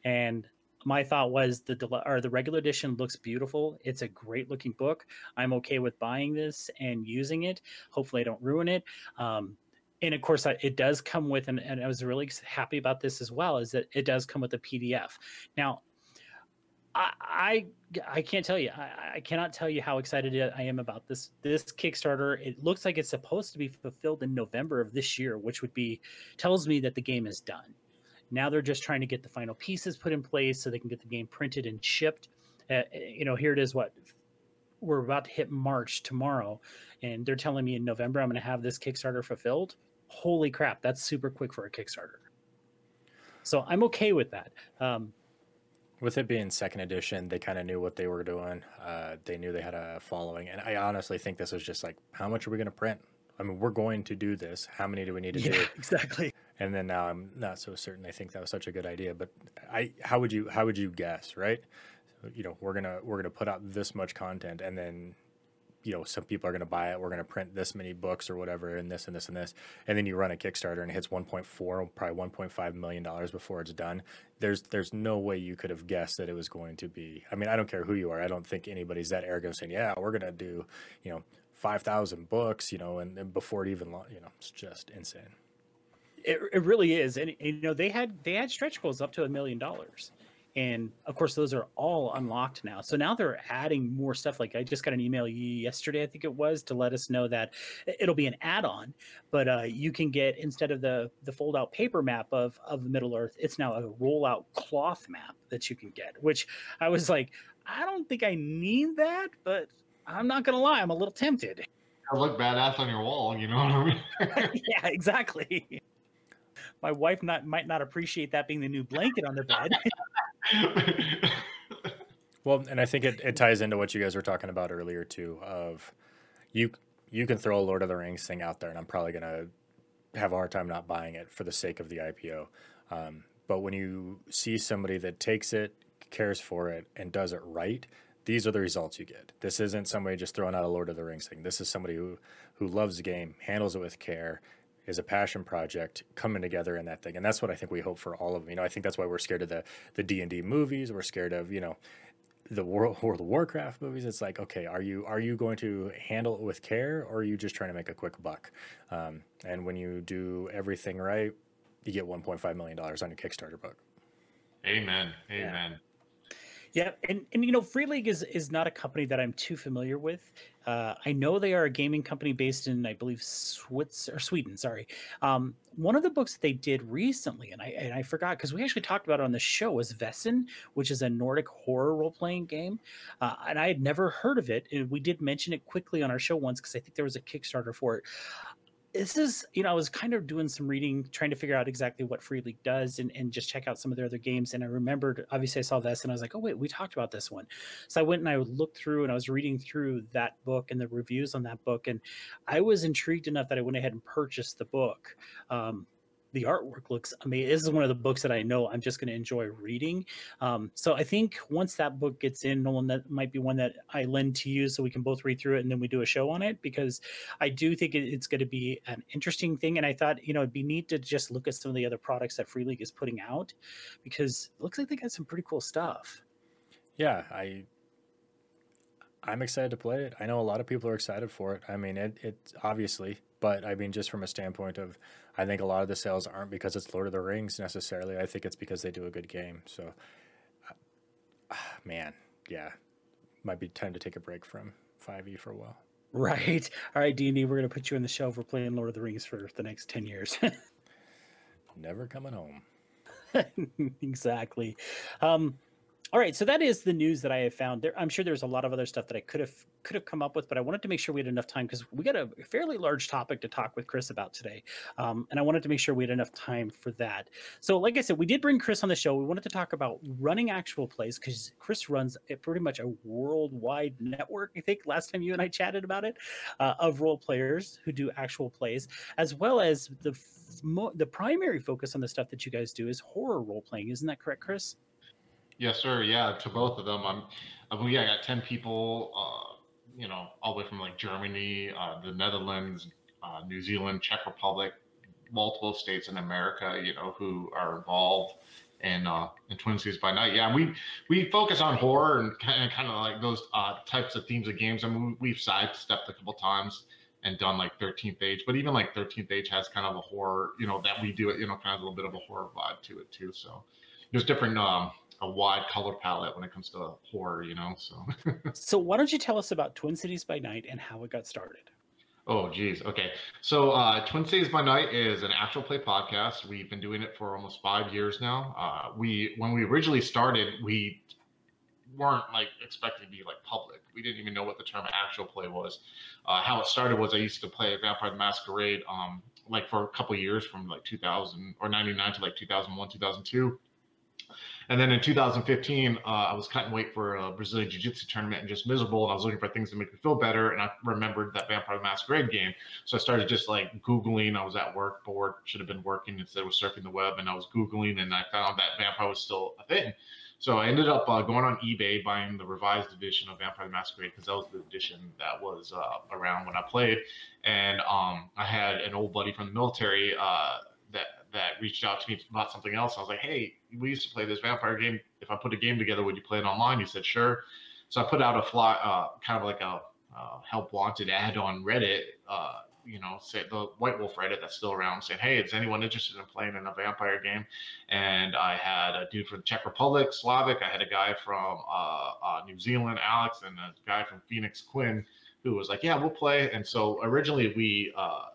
A: And my thought was the or the regular edition looks beautiful. It's a great looking book. I'm okay with buying this and using it. Hopefully, I don't ruin it. Um, and of course, it does come with, and, and I was really happy about this as well, is that it does come with a PDF. Now, I, I can't tell you. I, I, cannot tell you how excited I am about this this Kickstarter. It looks like it's supposed to be fulfilled in November of this year, which would be tells me that the game is done. Now they're just trying to get the final pieces put in place so they can get the game printed and shipped. Uh, you know, here it is. What we're about to hit March tomorrow, and they're telling me in November I'm going to have this Kickstarter fulfilled. Holy crap, that's super quick for a Kickstarter. So I'm okay with that. Um,
B: with it being second edition, they kind of knew what they were doing. Uh, they knew they had a following, and I honestly think this was just like, how much are we going to print? I mean, we're going to do this. How many do we need to
A: yeah,
B: do?
A: Exactly.
B: And then now I'm not so certain. I think that was such a good idea. But I, how would you, how would you guess, right? You know, we're gonna we're gonna put out this much content, and then, you know, some people are gonna buy it. We're gonna print this many books or whatever, and this and this and this, and then you run a Kickstarter and it hits 1.4, probably 1.5 million dollars before it's done. There's there's no way you could have guessed that it was going to be. I mean, I don't care who you are. I don't think anybody's that arrogant saying, yeah, we're gonna do, you know, 5,000 books, you know, and, and, before it even, you know, it's just insane.
A: It, it really is. And, you know, they had, they had stretch goals up to a million dollars. And of course, those are all unlocked now. So now they're adding more stuff. Like I just got an email yesterday, I think it was, to let us know that it'll be an add-on, but uh, you can get instead of the the fold-out paper map of of Middle Earth, it's now a roll-out cloth map that you can get. Which I was like, I don't think I need that, but I'm not gonna lie, I'm a little tempted.
C: I look badass on your wall, you know what I mean?
A: yeah, exactly. My wife not might not appreciate that being the new blanket on the bed.
B: well, and I think it, it ties into what you guys were talking about earlier too. Of you you can throw a Lord of the Rings thing out there, and I'm probably gonna have a hard time not buying it for the sake of the IPO. Um, but when you see somebody that takes it, cares for it, and does it right, these are the results you get. This isn't somebody just throwing out a Lord of the Rings thing. This is somebody who who loves the game, handles it with care, is a passion project coming together in that thing. And that's what I think we hope for all of them. You know, I think that's why we're scared of the the D and D movies. We're scared of you know the World, World of Warcraft movies. It's like, okay, are you are you going to handle it with care, or are you just trying to make a quick buck? Um, and when you do everything right, you get 1.5 million dollars on your Kickstarter book.
C: Amen. Amen. Yeah.
A: And, and you know, Free League is is not a company that I'm too familiar with. Uh, I know they are a gaming company based in, I believe, Swiss or Sweden. Sorry. Um, one of the books that they did recently, and I and I forgot because we actually talked about it on the show, was Vaesen, which is a Nordic horror role playing game, uh, and I had never heard of it. And we did mention it quickly on our show once because I think there was a Kickstarter for it this is you know i was kind of doing some reading trying to figure out exactly what free league does and, and just check out some of their other games and i remembered obviously i saw this and i was like oh wait we talked about this one. So i went and i looked through and i was reading through that book and the reviews on that book and i was intrigued enough that i went ahead and purchased the book um, the artwork looks amazing. This is one of the books that I know I'm just going to enjoy reading. Um, so I think once that book gets in, Nolan, that might be one that I lend to you so we can both read through it and then we do a show on it because I do think it's going to be an interesting thing. And I thought, you know, it'd be neat to just look at some of the other products that Free League is putting out because it looks like they got some pretty cool stuff.
B: Yeah, I I'm excited to play it. I know a lot of people are excited for it. I mean, it it obviously, but I mean, just from a standpoint of I think a lot of the sales aren't because it's Lord of the Rings necessarily. I think it's because they do a good game. So, uh, man, yeah, might be time to take a break from 5e for a while.
A: Right. All right, D&D, we're going to put you on the shelf We're playing Lord of the Rings for the next 10 years.
B: Never coming home.
A: exactly. Um, all right, so that is the news that I have found. There, I'm sure there's a lot of other stuff that I could have could have come up with, but I wanted to make sure we had enough time because we got a fairly large topic to talk with Chris about today, um, and I wanted to make sure we had enough time for that. So, like I said, we did bring Chris on the show. We wanted to talk about running actual plays because Chris runs a, pretty much a worldwide network. I think last time you and I chatted about it uh, of role players who do actual plays, as well as the the primary focus on the stuff that you guys do is horror role playing. Isn't that correct, Chris?
C: Yes, sir. Yeah, to both of them. I'm. I mean, yeah, I got ten people. Uh, you know, all the way from like Germany, uh, the Netherlands, uh, New Zealand, Czech Republic, multiple states in America. You know, who are involved in uh, in Twin Cities by Night. Yeah, we we focus on horror and kind of kind of like those uh, types of themes of games. I mean, we've sidestepped a couple times and done like 13th age but even like 13th age has kind of a horror you know that we do it you know kind of a little bit of a horror vibe to it too so there's different um a wide color palette when it comes to horror, you know. So
A: So why don't you tell us about Twin Cities by Night and how it got started?
C: Oh geez. Okay. So uh, Twin Cities by Night is an actual play podcast. We've been doing it for almost five years now. Uh, we when we originally started, we weren't like expected to be like public. We didn't even know what the term actual play was. Uh, how it started was I used to play Vampire the Masquerade um, like for a couple years from like 2000 or 99 to like 2001, 2002 and then in 2015, uh, I was cutting weight for a Brazilian Jiu Jitsu tournament and just miserable. And I was looking for things to make me feel better. And I remembered that Vampire Masquerade game. So I started just like Googling. I was at work, bored, should have been working instead of surfing the web. And I was Googling and I found that Vampire was still a thing. So I ended up uh, going on eBay, buying the revised edition of Vampire Masquerade because that was the edition that was uh, around when I played. And um, I had an old buddy from the military uh, that reached out to me about something else. I was like, hey, we used to play this vampire game. If I put a game together, would you play it online? He said, sure. So I put out a fly, uh, kind of like a uh, help wanted ad on Reddit. Uh, you know, say the White Wolf Reddit that's still around, saying, "Hey, is anyone interested in playing in a vampire game?" And I had a dude from the Czech Republic, Slavic. I had a guy from uh, uh, New Zealand, Alex, and a guy from Phoenix, Quinn, who was like, "Yeah, we'll play." And so originally we uh,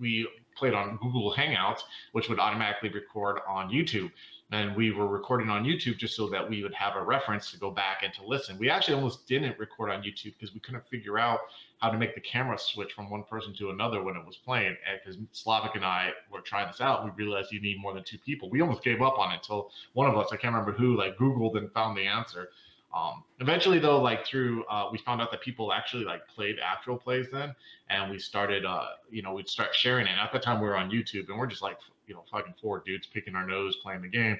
C: we played on Google Hangouts, which would automatically record on YouTube. and we were recording on YouTube just so that we would have a reference to go back and to listen. We actually almost didn't record on YouTube because we couldn't figure out how to make the camera switch from one person to another when it was playing. And because Slavic and I were trying this out, we realized you need more than two people. We almost gave up on it until one of us, I can't remember who, like Googled and found the answer. Um, eventually, though, like through, uh, we found out that people actually like played actual plays then, and we started, uh, you know, we'd start sharing it. At the time, we were on YouTube, and we're just like, you know, fucking four dudes picking our nose playing the game,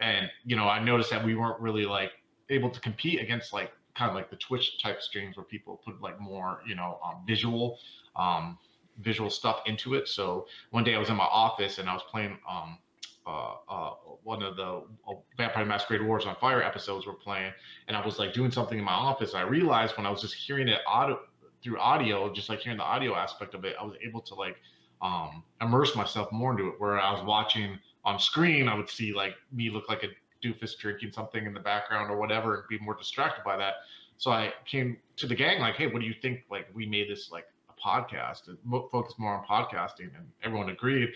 C: and you know, I noticed that we weren't really like able to compete against like kind of like the Twitch type streams where people put like more, you know, um, visual, um, visual stuff into it. So one day I was in my office and I was playing um, uh, uh, one of the uh, Vampire Masquerade Wars on Fire episodes were playing, and I was like doing something in my office. I realized when I was just hearing it audio through audio, just like hearing the audio aspect of it, I was able to like um, immerse myself more into it. Where I was watching on screen, I would see like me look like a doofus drinking something in the background or whatever, and be more distracted by that. So I came to the gang like, hey, what do you think? Like we made this like podcast, focus more on podcasting, and everyone agreed.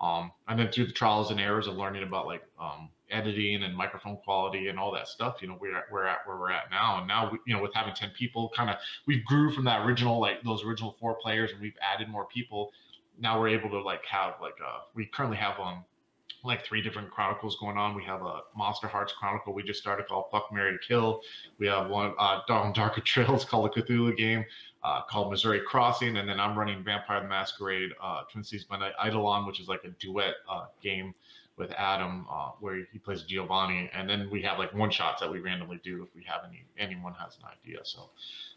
C: Um, and then through the trials and errors of learning about like um, editing and microphone quality and all that stuff, you know, we're at, we're at where we're at now. And now, we, you know, with having 10 people, kind of, we grew from that original, like those original four players and we've added more people. Now we're able to like have like, uh, we currently have um, like three different chronicles going on. We have a Monsterhearts Chronicle we just started called Fuck Mary to Kill. We have one uh, Dawn Darker Trails called a Cthulhu game uh, called Missouri Crossing, and then I'm running Vampire the Masquerade uh, Twin Cities by Night Eidolon, which is like a duet uh, game with Adam uh, where he plays Giovanni, and then we have like one shots that we randomly do if we have any anyone has an idea. So,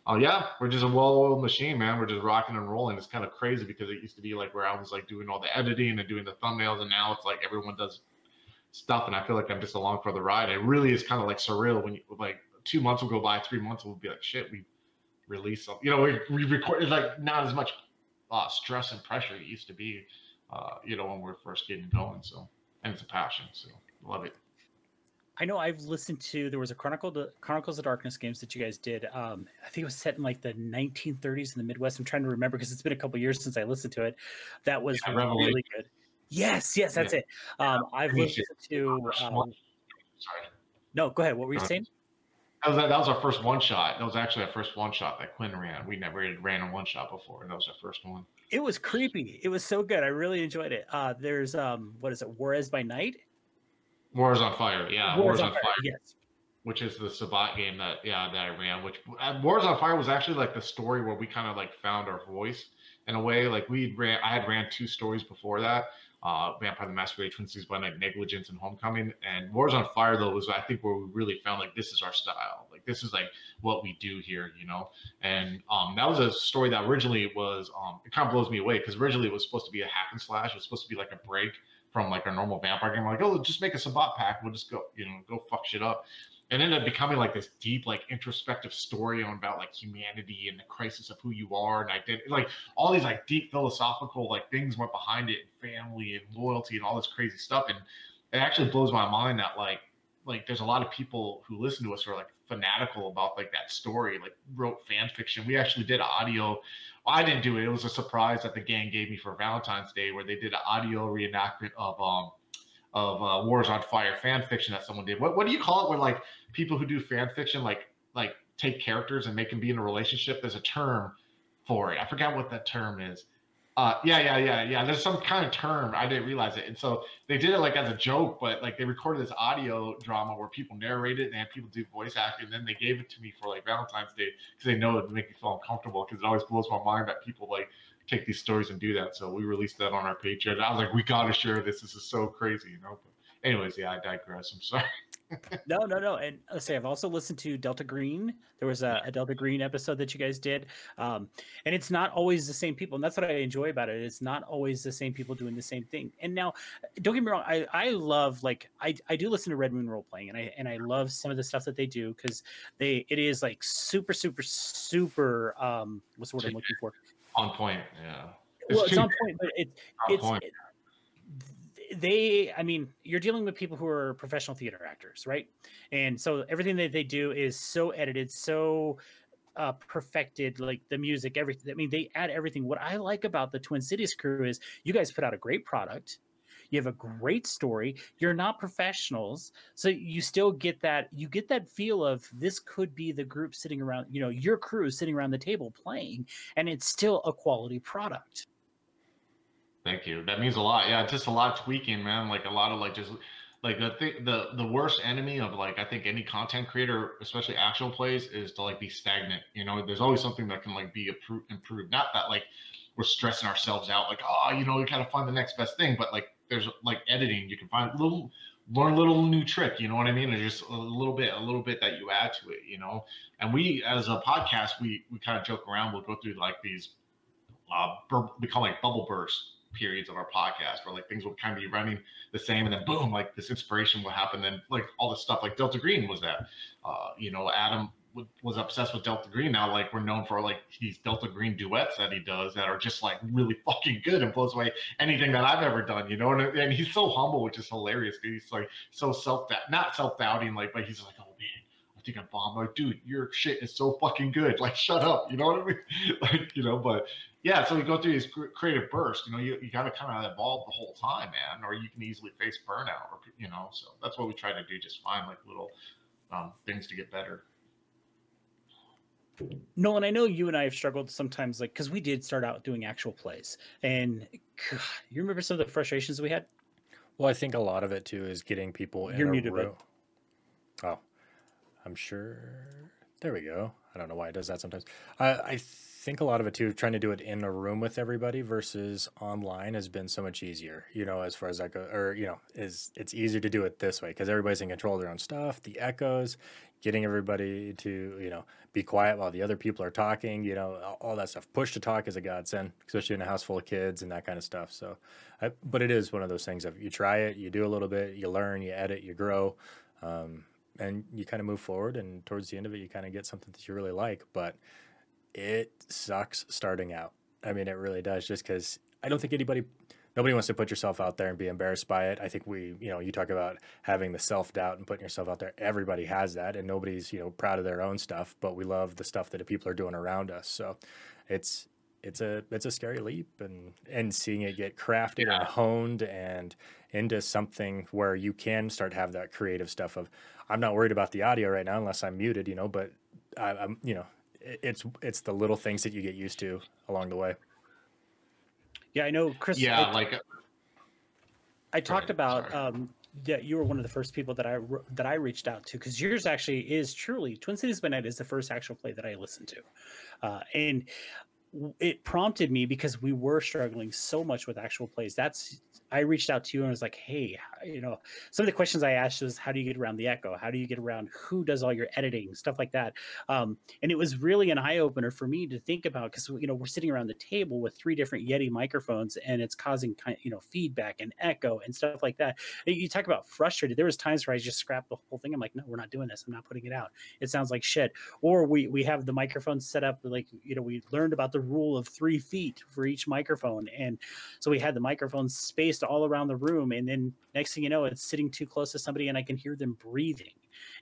C: uh, yeah, we're just a well-oiled machine, man. We're just rocking and rolling. It's kind of crazy because it used to be like where I was like doing all the editing and doing the thumbnails, and now it's like everyone does stuff, and I feel like I'm just along for the ride. It really is kind of like surreal when you like two months will go by, three months will be like shit. We release something. You know, we, we record it's like not as much uh, stress and pressure it used to be, uh, you know, when we are first getting going. So, and it's a passion. So, love it.
A: I know I've listened to there was a Chronicle the Chronicles of Darkness games that you guys did. Um, I think it was set in like the 1930s in the Midwest. I'm trying to remember because it's been a couple years since I listened to it. That was yeah, really good. Yes, yes, that's yeah. it. Um, I've listened to. Um, Sorry. No, go ahead. What were you saying?
C: That was, that was our first one shot. That was actually our first one shot that Quinn ran. We never ran a one shot before, and that was our first one.
A: It was creepy. It was so good. I really enjoyed it. Uh, there's um, what is it? Juarez by Night.
C: Wars on Fire. Yeah, Wars, Wars on, on, Fire. Fire.
A: Yes.
C: Which is the Sabbat game that yeah that I ran. Which uh, Wars on Fire was actually like the story where we kind of like found our voice in a way. Like we ran, I had ran two stories before that uh, Vampire the Masquerade, Twin Cities by Night, Negligence, and Homecoming. And Wars on Fire though was I think where we really found like this is our style, like this is like what we do here, you know. And um, that was a story that originally was um, it kind of blows me away because originally it was supposed to be a hack and slash. It was supposed to be like a break from like our normal vampire game. Like, oh, just make a Sabbat pack. We'll just go, you know, go fuck shit up and ended up becoming like this deep, like introspective story on about like humanity and the crisis of who you are and identity. Like all these like deep philosophical like things went behind it, and family and loyalty and all this crazy stuff. And it actually blows my mind that like like there's a lot of people who listen to us who are like fanatical about like that story, like wrote fan fiction. We actually did audio. Well, I didn't do it. It was a surprise that the gang gave me for Valentine's Day, where they did an audio reenactment of um of uh, Wars on Fire fan fiction that someone did. What what do you call it when like people who do fan fiction like like take characters and make them be in a relationship? There's a term for it. I forgot what that term is. Uh, yeah, yeah, yeah, yeah. There's some kind of term. I didn't realize it, and so they did it like as a joke, but like they recorded this audio drama where people narrated and they had people do voice acting. And then they gave it to me for like Valentine's Day because they know it would make me feel uncomfortable. Because it always blows my mind that people like take these stories and do that. So we released that on our Patreon. I was like, we got to share this. This is so crazy, you know. But anyways, yeah, I digress. I'm sorry.
A: no, no, no. And let's say I've also listened to Delta Green. There was a, a Delta Green episode that you guys did, um, and it's not always the same people, and that's what I enjoy about it. It's not always the same people doing the same thing. And now, don't get me wrong, I, I love like I, I do listen to Red Moon role playing, and I and I love some of the stuff that they do because they it is like super super super um what's the word I'm looking for
C: on point. Yeah.
A: It's well, it's on point, but it, it's point. It, they. I mean, you're dealing with people who are professional theater actors, right? And so everything that they do is so edited, so uh, perfected, like the music, everything. I mean, they add everything. What I like about the Twin Cities crew is you guys put out a great product You have a great story. You're not professionals, so you still get that. You get that feel of this could be the group sitting around. You know, your crew sitting around the table playing, and it's still a quality product.
C: Thank you. That means a lot. Yeah, just a lot of tweaking, man. Like a lot of like just like the thing, the the worst enemy of like I think any content creator, especially actual plays, is to like be stagnant. You know, there's always something that can like be improved. Not that like we're stressing ourselves out, like oh, you know, we gotta find the next best thing. But like there's like editing, you can find a little learn a little new trick. You know what I mean? And just a little bit, a little bit that you add to it. You know, and we as a podcast, we we kind of joke around. We'll go through like these uh, we call like bubble bursts periods of our podcast where like things will kind of be running the same and then boom like this inspiration will happen then like all this stuff like delta green was that uh you know adam was obsessed with delta green now like we're known for like these delta green duets that he does that are just like really fucking good and blows away anything that i've ever done you know and, and he's so humble which is hilarious he's like so self that not self-doubting like but he's like oh man I think I'm bomb. Like, dude, your shit is so fucking good. Like, shut up. You know what I mean? Like, you know, but yeah, so we go through these creative bursts. You know, you, you got to kind of evolve the whole time, man, or you can easily face burnout, or you know. So that's what we try to do. Just find like little um, things to get better.
A: Nolan, I know you and I have struggled sometimes, like because we did start out doing actual plays, and God, you remember some of the frustrations we had.
B: Well, I think a lot of it too is getting people in You're a muted, room. Oh, I'm sure. There we go. I don't know why it does that sometimes. I, I think a lot of it too, trying to do it in a room with everybody versus online has been so much easier. You know, as far as that goes, or you know, is it's easier to do it this way because everybody's in control of their own stuff. The echoes, getting everybody to you know be quiet while the other people are talking. You know, all that stuff. Push to talk is a godsend, especially in a house full of kids and that kind of stuff. So, I, but it is one of those things of you try it, you do a little bit, you learn, you edit, you grow. Um, and you kind of move forward and towards the end of it you kind of get something that you really like but it sucks starting out. I mean, it really does, just because I don't think anybody, nobody wants to put yourself out there and be embarrassed by it. I think we, you know, you talk about having the self doubt and putting yourself out there. Everybody has that, and nobody's, you know, proud of their own stuff, but we love the stuff that people are doing around us. So it's, it's a it's a scary leap and and seeing it get crafted yeah. and honed and into something where you can start to have that creative stuff of I'm not worried about the audio right now unless I'm muted, you know, but I, am you know it's it's the little things that you get used to along the way.
A: Yeah, I know, Chris.
C: Yeah, I, like
A: I talked about um, yeah, you were one of the first people that I that I reached out to because yours actually is truly Twin Cities by Night is the first actual play that I listened to, uh, and it prompted me because we were struggling so much with actual plays. That's I reached out to you and was like, hey, you know, some of the questions I asked was, how do you get around the echo? How do you get around who does all your editing, stuff like that. Um, and it was really an eye opener for me to think about because you know we're sitting around the table with three different Yeti microphones and it's causing you know feedback and echo and stuff like that. You talk about frustrated. There was times where I just scrapped the whole thing. I'm like, no, we're not doing this. I'm not putting it out. It sounds like shit. Or we we have the microphones set up like you know we learned about the rule of three feet for each microphone, and so we had the microphones spaced all around the room and then next thing you know it's sitting too close to somebody and i can hear them breathing.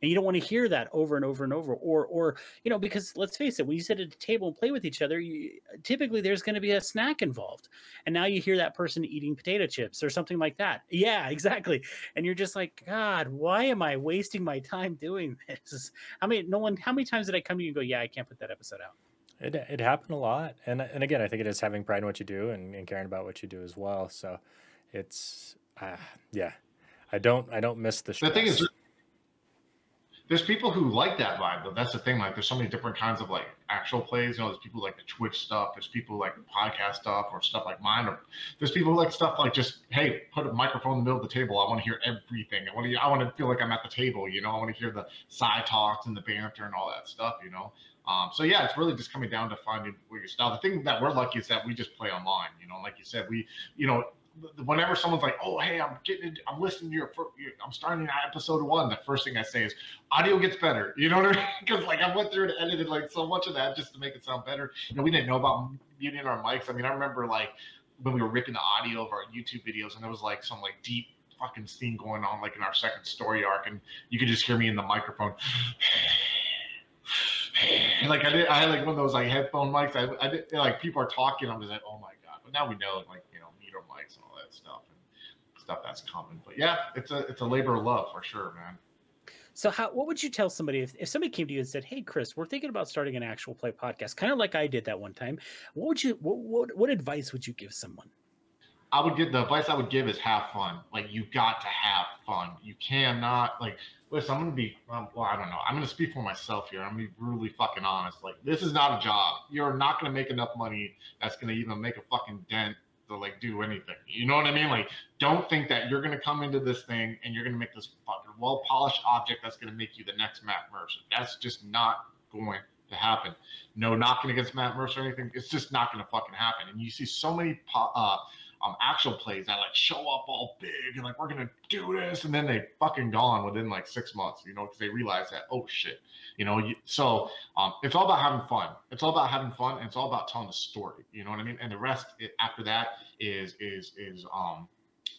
A: And you don't want to hear that over and over and over or or you know because let's face it when you sit at a table and play with each other you, typically there's going to be a snack involved. And now you hear that person eating potato chips or something like that. Yeah exactly. And you're just like god why am i wasting my time doing this? How many no one how many times did i come to you and go yeah i can't put that episode out?
B: It, it happened a lot. And and again i think it is having pride in what you do and, and caring about what you do as well. So it's uh, yeah. I don't I don't miss the.
C: Stress. The thing is, there's people who like that vibe though. That's the thing. Like, there's so many different kinds of like actual plays. You know, there's people like the Twitch stuff. There's people like the podcast stuff or stuff like mine. Or there's people who like stuff like just hey, put a microphone in the middle of the table. I want to hear everything. I want to I want to feel like I'm at the table. You know, I want to hear the side talks and the banter and all that stuff. You know. Um, so yeah, it's really just coming down to finding what your style. The thing that we're lucky is that we just play online. You know, like you said, we you know whenever someone's like, "Oh, hey, I'm getting, I'm listening to your, I'm starting episode one," the first thing I say is, "Audio gets better." You know what I mean? Because like I went through and edited like so much of that just to make it sound better. You know, we didn't know about muting our mics. I mean, I remember like when we were ripping the audio of our YouTube videos, and there was like some like deep fucking scene going on like in our second story arc, and you could just hear me in the microphone. Like I did, I had like one of those like headphone mics. I, I did like people are talking. I'm just like, oh my god. But now we know like stuff and stuff that's common. But yeah, it's a it's a labor of love for sure, man.
A: So how what would you tell somebody if, if somebody came to you and said, "Hey Chris, we're thinking about starting an actual play podcast," kind of like I did that one time. What would you what what, what advice would you give someone?
C: I would give the advice I would give is have fun. Like you got to have fun. You cannot like listen. I'm gonna be um, well. I don't know. I'm gonna speak for myself here. I'm gonna be brutally fucking honest. Like this is not a job. You're not gonna make enough money that's gonna even make a fucking dent to like do anything. You know what I mean? Like don't think that you're gonna come into this thing and you're gonna make this fucking well polished object that's gonna make you the next Matt Mercer. That's just not going to happen. No knocking against Matt Mercer or anything. It's just not gonna fucking happen. And you see so many. Uh, um, actual plays that like show up all big and like we're gonna do this, and then they fucking gone within like six months, you know, because they realize that oh shit, you know. You, so um, it's all about having fun. It's all about having fun, and it's all about telling the story. You know what I mean? And the rest it, after that is is is um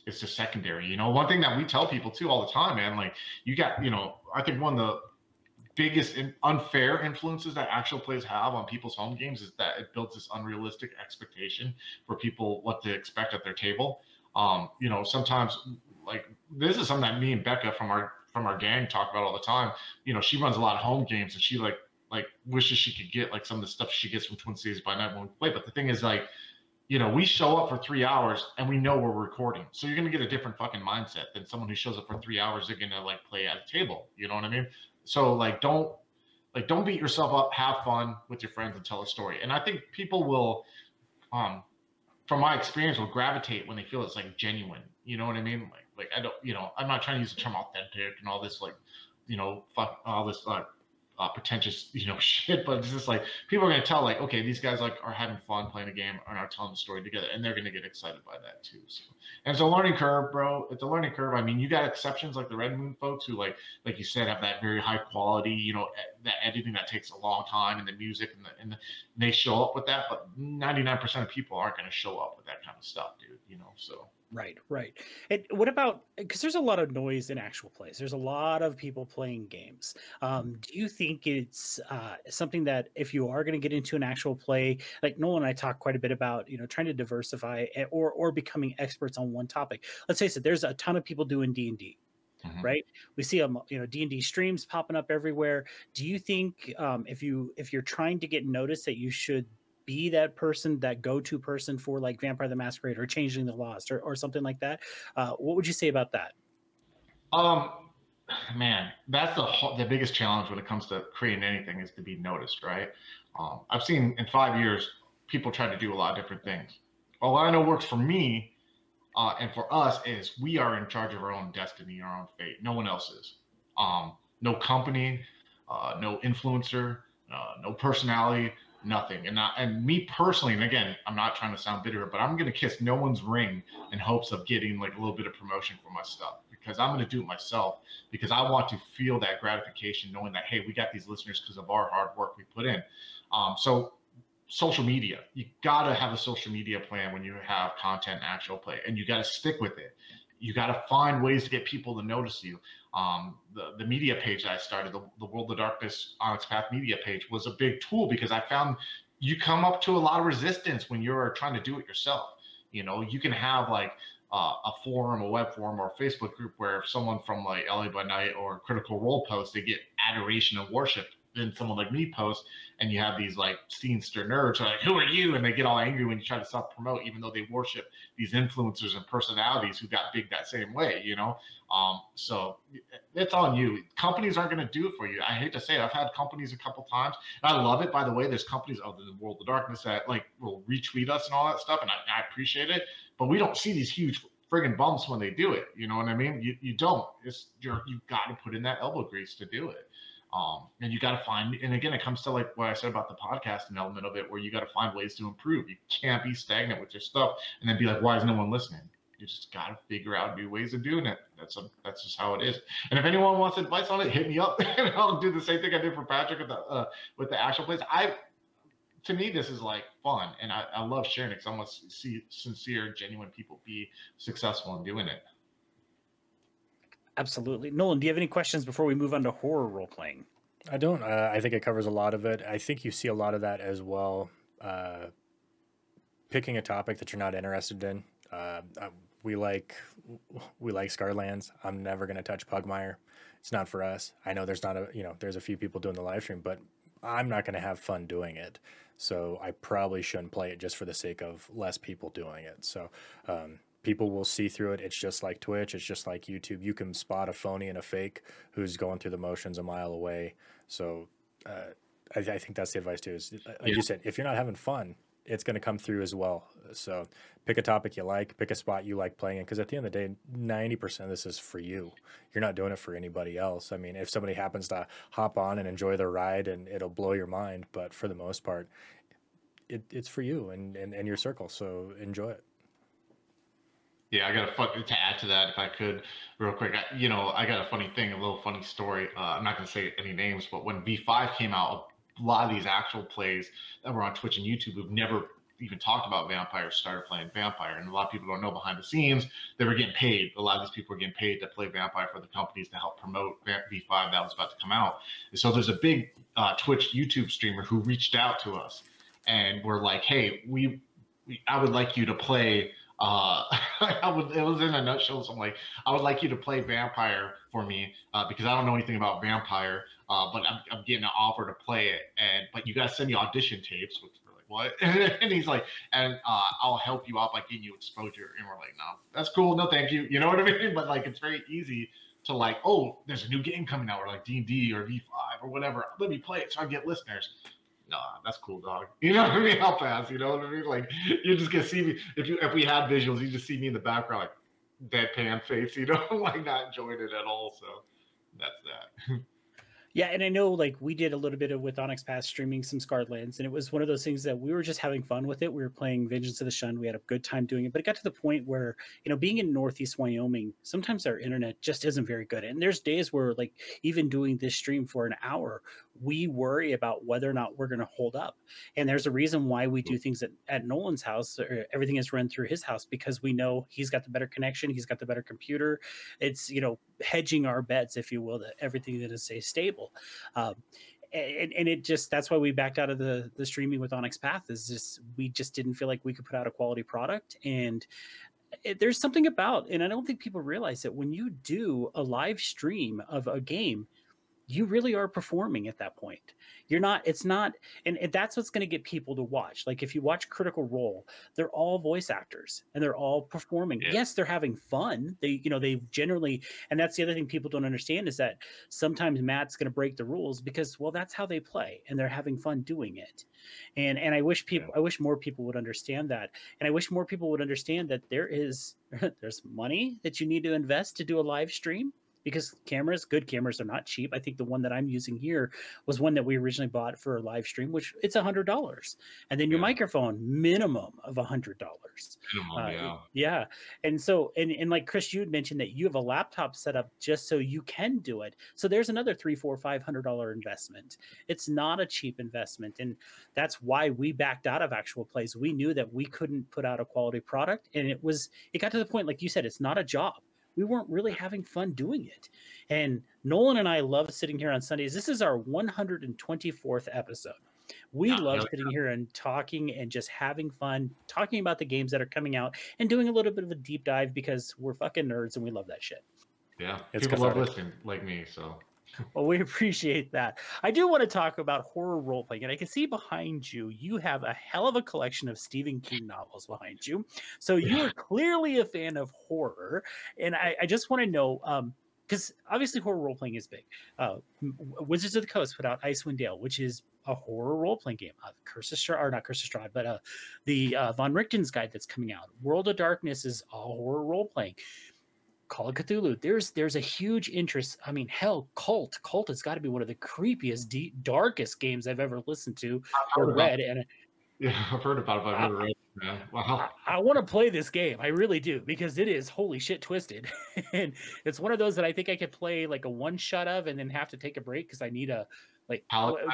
C: it's just secondary. You know, one thing that we tell people too all the time, man, like you got, you know, I think one of the biggest unfair influences that actual plays have on people's home games is that it builds this unrealistic expectation for people what to expect at their table. Um, you know, sometimes like this is something that me and Becca from our from our gang talk about all the time. You know, she runs a lot of home games and she like like wishes she could get like some of the stuff she gets from Twin Cities by night when we play. But the thing is like, you know, we show up for three hours and we know we're recording. So you're gonna get a different fucking mindset than someone who shows up for three hours, they're gonna like play at a table. You know what I mean? So like don't like don't beat yourself up. Have fun with your friends and tell a story. And I think people will, um, from my experience, will gravitate when they feel it's like genuine. You know what I mean? Like like I don't you know I'm not trying to use the term authentic and all this like you know fuck all this like uh, pretentious, you know, shit. But it's just like people are gonna tell, like, okay, these guys like are having fun playing a game and are telling the story together, and they're gonna get excited by that too. So, and it's a learning curve, bro. It's a learning curve. I mean, you got exceptions like the Red Moon folks who, like, like you said, have that very high quality, you know, that editing that takes a long time, and the music, and the, and, the, they show up with that. But ninety nine percent of people aren't gonna show up with that kind of stuff, dude. You know, so.
A: Right, right. And what about because there's a lot of noise in actual plays. There's a lot of people playing games. Um, do you think it's uh, something that if you are going to get into an actual play, like Nolan and I talk quite a bit about, you know, trying to diversify eh, or or becoming experts on one topic. Let's face it, there's a ton of people doing D and D. Mm-hmm. right we see them you know d&d streams popping up everywhere do you think um, if you if you're trying to get noticed that you should be that person, that go-to person for like Vampire the Masquerade or Changeling the Lost or, or something like that. Uh, what would you say about that?
C: Um, man, that's the the biggest challenge when it comes to creating anything is to be noticed, right? Um, I've seen in five years people try to do a lot of different things. Well, what I know works for me uh, and for us is we are in charge of our own destiny, our own fate. No one else is. Um, no company, uh, no influencer, uh, no personality, nothing. And not, and me personally, and again, I'm not trying to sound bitter, but I'm gonna kiss no one's ring in hopes of getting like a little bit of promotion for my stuff because I'm gonna do it myself because I want to feel that gratification knowing that hey, we got these listeners because of our hard work we put in. Um, so social media, you gotta have a social media plan when you have content actual play, and you gotta stick with it. You gotta find ways to get people to notice you um, the, the media page that I started, the, the World of Darkness Onyx Path media page, was a big tool because I found you come up to a lot of resistance when you're trying to do it yourself. You know, you can have like uh, a forum, a web forum, or a Facebook group where someone from like LA by Night or Critical Role posts, they get adoration and worship then someone like me posts and you have these like scenester nerds are like, who are you? And they get all angry when you try to self promote, even though they worship these influencers and personalities who got big that same way, you know? Um, so it's on you. Companies aren't going to do it for you. I hate to say it. I've had companies a couple times. And I love it, by the way. There's companies of the World of Darkness that like will retweet us and all that stuff. And I, I appreciate it. But we don't see these huge friggin' bumps when they do it. You know what I mean? You, you don't. It's you're you've got to put in that elbow grease to do it. Um, and you got to find, and again, it comes to like what I said about the podcasting element of it, where you got to find ways to improve. You can't be stagnant with your stuff and then be like, why is no one listening? You just got to figure out new ways of doing it. That's a, that's just how it is. And if anyone wants advice on it, hit me up, and I'll do the same thing I did for Patrick with the uh, with the actual place. I, to me, this is like fun, and I, I love sharing it because I want to see sincere, genuine people be successful in doing it.
A: Absolutely. Nolan, do you have any questions before we move on to horror role playing?
B: I don't. Uh, I think it covers a lot of it. I think you see a lot of that as well. Uh, picking a topic that you're not interested in. Uh, we like we like Scarred Lands. I'm never gonna touch Pugmire. It's not for us. I know there's not a you know there's a few people doing the live stream, but I'm not gonna have fun doing it. So I probably shouldn't play it just for the sake of less people doing it. So um, people will see through it. It's just like Twitch. It's just like YouTube. You can spot a phony and a fake who's going through the motions a mile away. So uh, I, I, think that's the advice too. Is like yeah. you said, if you're not having fun, it's going to come through as well. So pick a topic you like, pick a spot you like playing in, because at the end of the day, ninety percent of this is for you. You're not doing it for anybody else. I mean, if somebody happens to hop on and enjoy the ride, and it'll blow your mind, but for the most part, it, it's for you and, and and your circle. So enjoy it.
C: Yeah, I got a fun to add to that if I could, real quick. I, you know, I got a funny thing, a little funny story. Uh, I'm not going to say any names, but when V5 came out, a lot of these actual plays that were on Twitch and YouTube who've never even talked about Vampire started playing Vampire, and a lot of people don't know behind the scenes they were getting paid. A lot of these people were getting paid to play Vampire for the companies to help promote V5 that was about to come out. And so there's a big uh, Twitch YouTube streamer who reached out to us, and we're like, "Hey, we, we I would like you to play." Uh, I would, it was in a nutshell. So I'm like, I would like you to play Vampire for me uh, because I don't know anything about Vampire, uh, but I'm, I'm, getting an offer to play it. And but you guys send me audition tapes, which we're like, what? and he's like, and uh, I'll help you out by getting you exposure. And we're like, no, that's cool. No, thank you. You know what I mean? But like, it's very easy to like, oh, there's a new game coming out, or like D and D or V5 or whatever. Let me play it so I get listeners nah, that's cool, dog. You know what I mean? I'll pass. You know what I mean? Like you just get see me if you if we had visuals, you just see me in the background like deadpan face, you know, like not enjoying it at all. So that's that.
A: Yeah, and I know like we did a little bit of with Onyx Path streaming some Scarred Lands, and it was one of those things that we were just having fun with it. We were playing Vengeance of the Shun. We had a good time doing it, but it got to the point where you know, being in Northeast Wyoming, sometimes our internet just isn't very good. And there's days where like even doing this stream for an hour, we worry about whether or not we're going to hold up. And there's a reason why we mm. do things at, at Nolan's house. Uh, everything is run through his house because we know he's got the better connection, he's got the better computer. It's you know hedging our bets, if you will, that everything that is say stable. Um, and, and, it just that's why we backed out of the the streaming with Onyx Path is just we just didn't feel like we could put out a quality product and it, there's something about and I don't think people realize that when you do a live stream of a game you really are performing at that point. You're not it's not and, and that's what's going to get people to watch. Like if you watch critical role they're all voice actors and they're all performing. Yeah. yes they're having fun. They you know they generally and that's the other thing people don't understand is that sometimes matt's going to break the rules because well that's how they play and they're having fun doing it. And and i wish people yeah. i wish more people would understand that. And i wish more people would understand that there is there's money that you need to invest to do a live stream because cameras, good cameras, are not cheap. I think the one that I'm using here was one that we originally bought for a live stream, which it's a hundred dollars, and then your yeah. microphone minimum of a hundred dollars. Uh, yeah, yeah, and so and and like Chris, you had mentioned that you have a laptop set up just so you can do it. So there's another three, four, five hundred dollar investment. It's not a cheap investment, and that's why we backed out of actual plays. We knew that we couldn't put out a quality product, and it was it got to the point, like you said, it's not a job we weren't really having fun doing it. And Nolan and I love sitting here on Sundays. This is our 124th episode. We love sitting here and talking and just having fun, talking about the games that are coming out and doing a little bit of a deep dive because we're fucking nerds and we love that shit.
C: Yeah, it's people cathartic. love listening like me. So
A: well, we appreciate that. I do want to talk about horror role playing, and I can see behind you, you have a hell of a collection of Stephen King novels behind you. So you are clearly a fan of horror, and I, I just want to know, because um, obviously horror role playing is big. Uh, Wizards of the Coast put out Icewind Dale, which is a horror role playing game. Uh, Curse of Strahd, or not Curse of Strahd, but uh, the uh, Von Richten's Guide that's coming out. World of Darkness is a horror role playing. Call of Cthulhu. There's there's a huge interest. I mean, hell, Cult. Kult has got to be one of the creepiest, deep, darkest games I've ever listened to or read. And
C: yeah, I've heard about it, but I've never read it. Yeah. Wow.
A: I, I want to play this game. I really do because it is holy shit twisted, and it's one of those that I think I could play like a one shot of and then have to take a break because I need a like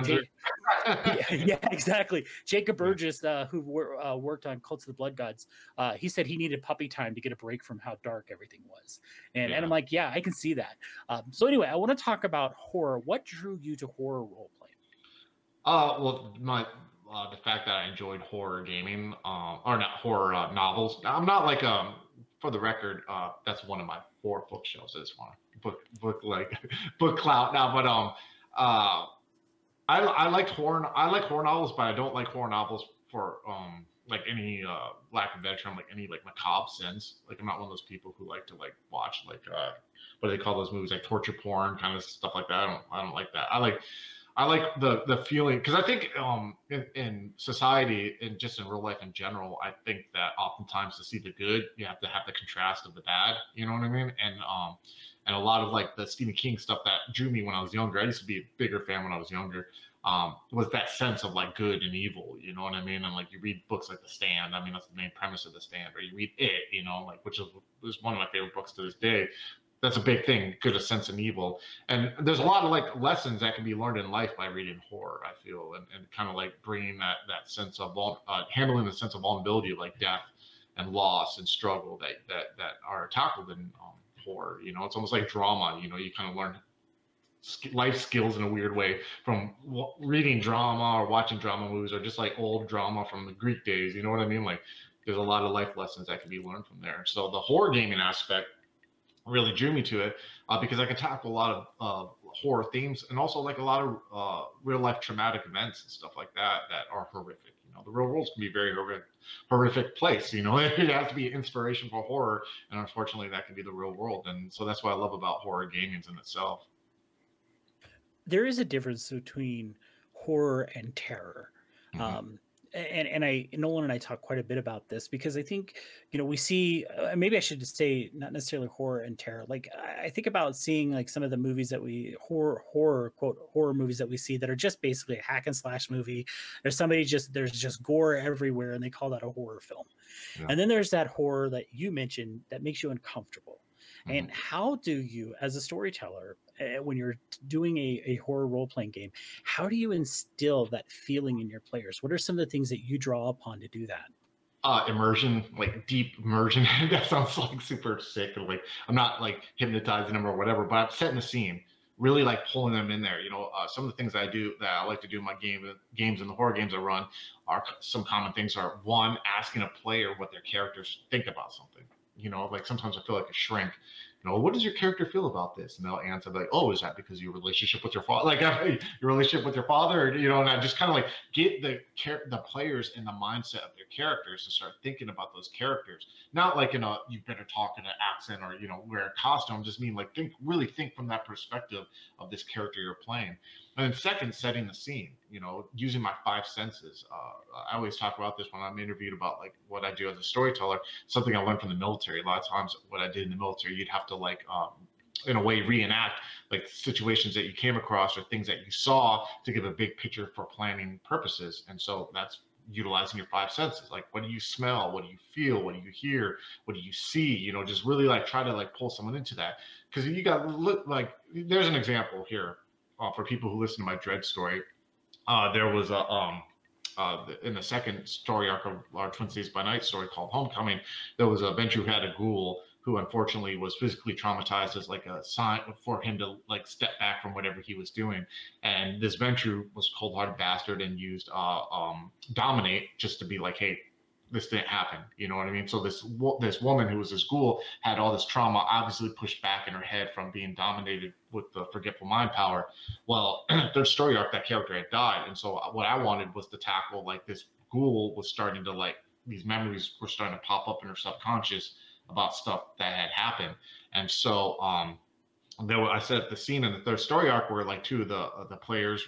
A: yeah, yeah, exactly. Jacob Burgess, uh, who wor- uh, worked on Cults of the Blood Gods, uh, he said he needed puppy time to get a break from how dark everything was. And, yeah. and I'm like, yeah, I can see that. Um, so anyway, I want to talk about horror. What drew you to horror role playing?
C: Uh, well, my uh, the fact that I enjoyed horror gaming, um, or not horror uh, novels. I'm not like a for the record, uh, that's one of my four bookshelves. This one book book like book clout now, but um, uh, I I like horror I like horror novels, but I don't like horror novels for um like any uh lack of term, like any like macabre sense. Like I'm not one of those people who like to like watch like uh what do they call those movies like torture porn kind of stuff like that. I don't I don't like that. I like I like the the feeling because I think um in, in society and just in real life in general, I think that oftentimes to see the good, you have to have the contrast of the bad. You know what I mean? And um and a lot of like the Stephen King stuff that drew me when I was younger. I used to be a bigger fan when I was younger. Um, was that sense of like good and evil, you know what I mean? And like you read books like The Stand, I mean that's the main premise of The Stand, or you read It, you know, like which is, is one of my favorite books to this day that's a big thing good a sense of evil and there's a lot of like lessons that can be learned in life by reading horror i feel and, and kind of like bringing that that sense of uh, handling the sense of vulnerability like death and loss and struggle that that that are tackled in um, you know? It's almost like drama you know? You kind of learn life skills in a weird way from reading drama or watching drama movies or just like old drama from the greek days you know what i mean? Like there's a lot of life lessons that can be learned from there. So the horror gaming aspect really drew me to it uh, because I can tackle a lot of uh, horror themes and also like a lot of uh, real life traumatic events and stuff like that that are horrific. Know, the real world can be a very horrific, horrific place. You know, it has to be inspiration for horror, and unfortunately, that can be the real world. And so that's what I love about horror gaming in itself.
A: There is a difference between horror and terror. Mm-hmm. Um, and and I Nolan and I talk quite a bit about this because I think you know we see uh, maybe I should say not necessarily horror and terror. Like I think about seeing like some of the movies that we horror horror quote horror movies that we see that are just basically a hack and slash movie. There's somebody just there's just gore everywhere and they call that a horror film. Yeah. And then there's that horror that you mentioned that makes you uncomfortable. Mm-hmm. And how do you, as a storyteller, uh, when you're doing a, a horror role playing game, how do you instill that feeling in your players? What are some of the things that you draw upon to do that?
C: Uh, immersion, like deep immersion. that sounds like super sick. Or like I'm not like hypnotizing them or whatever, but I'm setting the scene, really like pulling them in there. You know, uh, some of the things I do that I like to do in my game games and the horror games I run are some common things. Are one asking a player what their characters think about something. You know, like sometimes I feel like a shrink you know, what does your character feel about this? And they'll answer like, oh, is that because your relationship with your father, like your relationship with your father, you know, and I just kind of like get the the players in the mindset of their characters to start thinking about those characters, not like in a you better talk in an accent or you know wear a costume. Just mean like think really think from that perspective of this character you're playing. And then second, setting the scene, you know, using my five senses. Uh, I always talk about this when I'm interviewed about like what I do as a storyteller. Something I learned from the military. A lot of times, what I did in the military, you'd have to like, um, in a way, reenact like situations that you came across or things that you saw to give a big picture for planning purposes. And so that's utilizing your five senses like what do you smell what do you feel what do you hear what do you see you know just really like try to like pull someone into that because you got look like there's an example here uh, for people who listen to my Dread story, uh, there was a um, uh, in the second story arc of our Twin Cities by Night story called Homecoming, there was a Ventrue who had a ghoul who unfortunately was physically traumatized as like a sign for him to like step back from whatever he was doing. And this Ventrue was cold-hearted bastard and used uh, um, dominate just to be like, hey, this didn't happen. You know what I mean? So this this woman who was this ghoul had all this trauma, obviously pushed back in her head from being dominated with the forgetful mind power. Well, their story arc, that character had died, and so what I wanted was to tackle like this ghoul was starting to like these memories were starting to pop up in her subconscious about stuff that had happened, and so um, there were, I set up the scene in the third story arc where like two of the uh, the players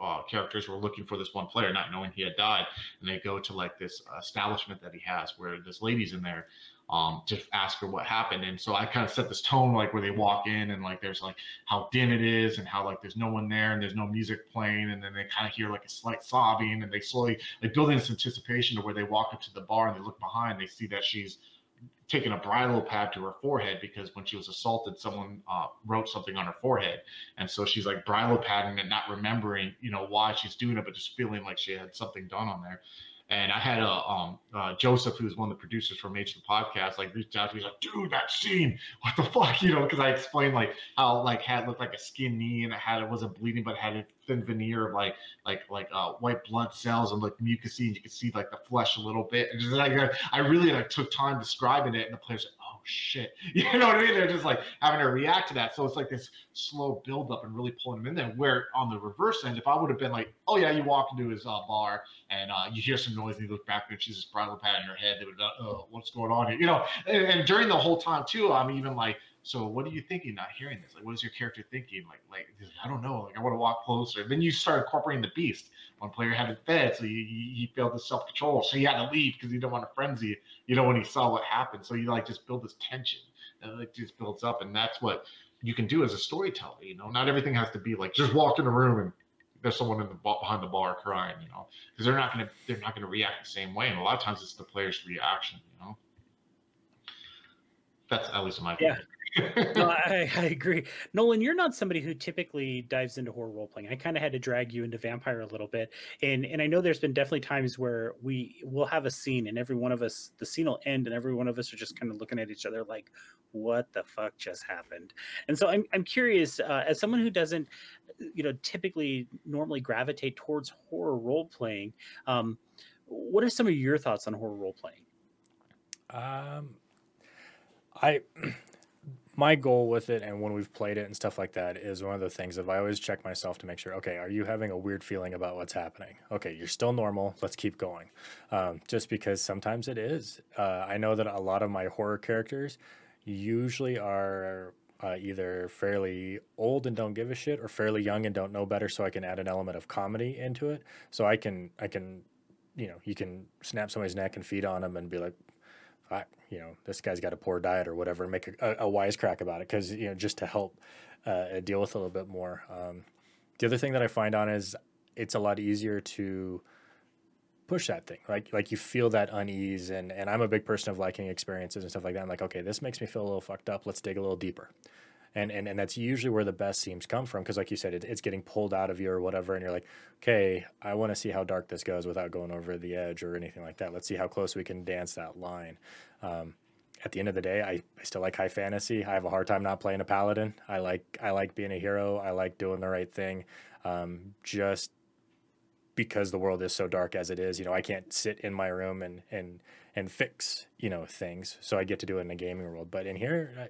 C: uh, characters were looking for this one player, not knowing he had died, and they go to like this establishment that he has where this lady's in there um, to ask her what happened. And so I kind of set this tone like where they walk in and like there's like how dim it is and how like there's no one there and there's no music playing. And then they kind of hear like a slight sobbing and they slowly like building this anticipation to where they walk up to the bar and they look behind, they see that she's taken a Brillo pad to her forehead because when she was assaulted, someone uh, wrote something on her forehead, and so she's like Brillo padding and not remembering, you know, why she's doing it, but just feeling like she had something done on there. And I had a um, uh, Joseph, who's one of the producers from H the podcast, like reached out to me like, "Dude, that scene, what the fuck?" You know, because I explained like how like had looked like a skin knee and it had it wasn't bleeding, but had a thin veneer of like like like uh, white blood cells and like mucusy, and you could see like the flesh a little bit. And just like I really like took time describing it, and the players, like, "Oh shit. You know what I mean? They're just like having to react to that. So it's like this slow build up and really pulling them in there. Where on the reverse end, if I would have been like, oh yeah, you walk into his uh, bar and uh, you hear some noise and you look back and she's just Brillo pad in her head, they would have oh, what's going on here? You know, and, and during the whole time too, I'm even like, so what are you thinking not hearing this? Like, what is your character thinking? Like, like I don't know. Like, I want to walk closer. Then you start incorporating the beast. One player had it fed, so he, he failed the self control, so he had to leave because he didn't want to frenzy. You know, when he saw what happened, so you like just build this tension and like just builds up, and that's what you can do as a storyteller. You know, not everything has to be like just walk in a room and there's someone in the behind the bar crying. You know, because they're not gonna they're not gonna react the same way, and a lot of times it's the player's reaction. You know, that's at least my
A: yeah. no, I, I, agree. Nolan, you're not somebody who typically dives into horror role playing. I kind of had to drag you into vampire a little bit. And and I know there's been definitely times where we will have a scene and every one of us the scene will end and every one of us are just kind of looking at each other like, what the fuck just happened? And so I'm I'm curious, uh, as someone who doesn't, you know, typically normally gravitate towards horror role playing, um, what are some of your thoughts on horror role playing?
B: Um I my goal with it and when we've played it and stuff like that is one of the things of I always check myself to make sure, okay, are you having a weird feeling about what's happening? Okay, you're still normal. Let's keep going. Um, just because sometimes it is. Uh, I know that a lot of my horror characters usually are uh, either fairly old and don't give a shit or fairly young and don't know better so I can add an element of comedy into it. So I can, I can, you know, you can snap somebody's neck and feed on them and be like, I, you know, this guy's got a poor diet or whatever, make a, a, wisecrack about it because, you know, just to help uh, deal with a little bit more. Um, the other thing that I find on is it's a lot easier to push that thing. Like, like you feel that unease and, and I'm a big person of liking experiences and stuff like that. I'm like, okay, this makes me feel a little fucked up. Let's dig a little deeper and and, and that's usually where the best seams come from because like you said it, it's getting pulled out of you or whatever and you're like okay i want to see how dark this goes without going over the edge or anything like that. Let's see how close we can dance that line. Um, at the end of the day I, I still like high fantasy. I have a hard time not playing a paladin. I like i like being a hero. I like doing the right thing um, just because the world is so dark as it is you know i can't sit in my room and and and fix you know things so i get to do it in a gaming world. But in here I,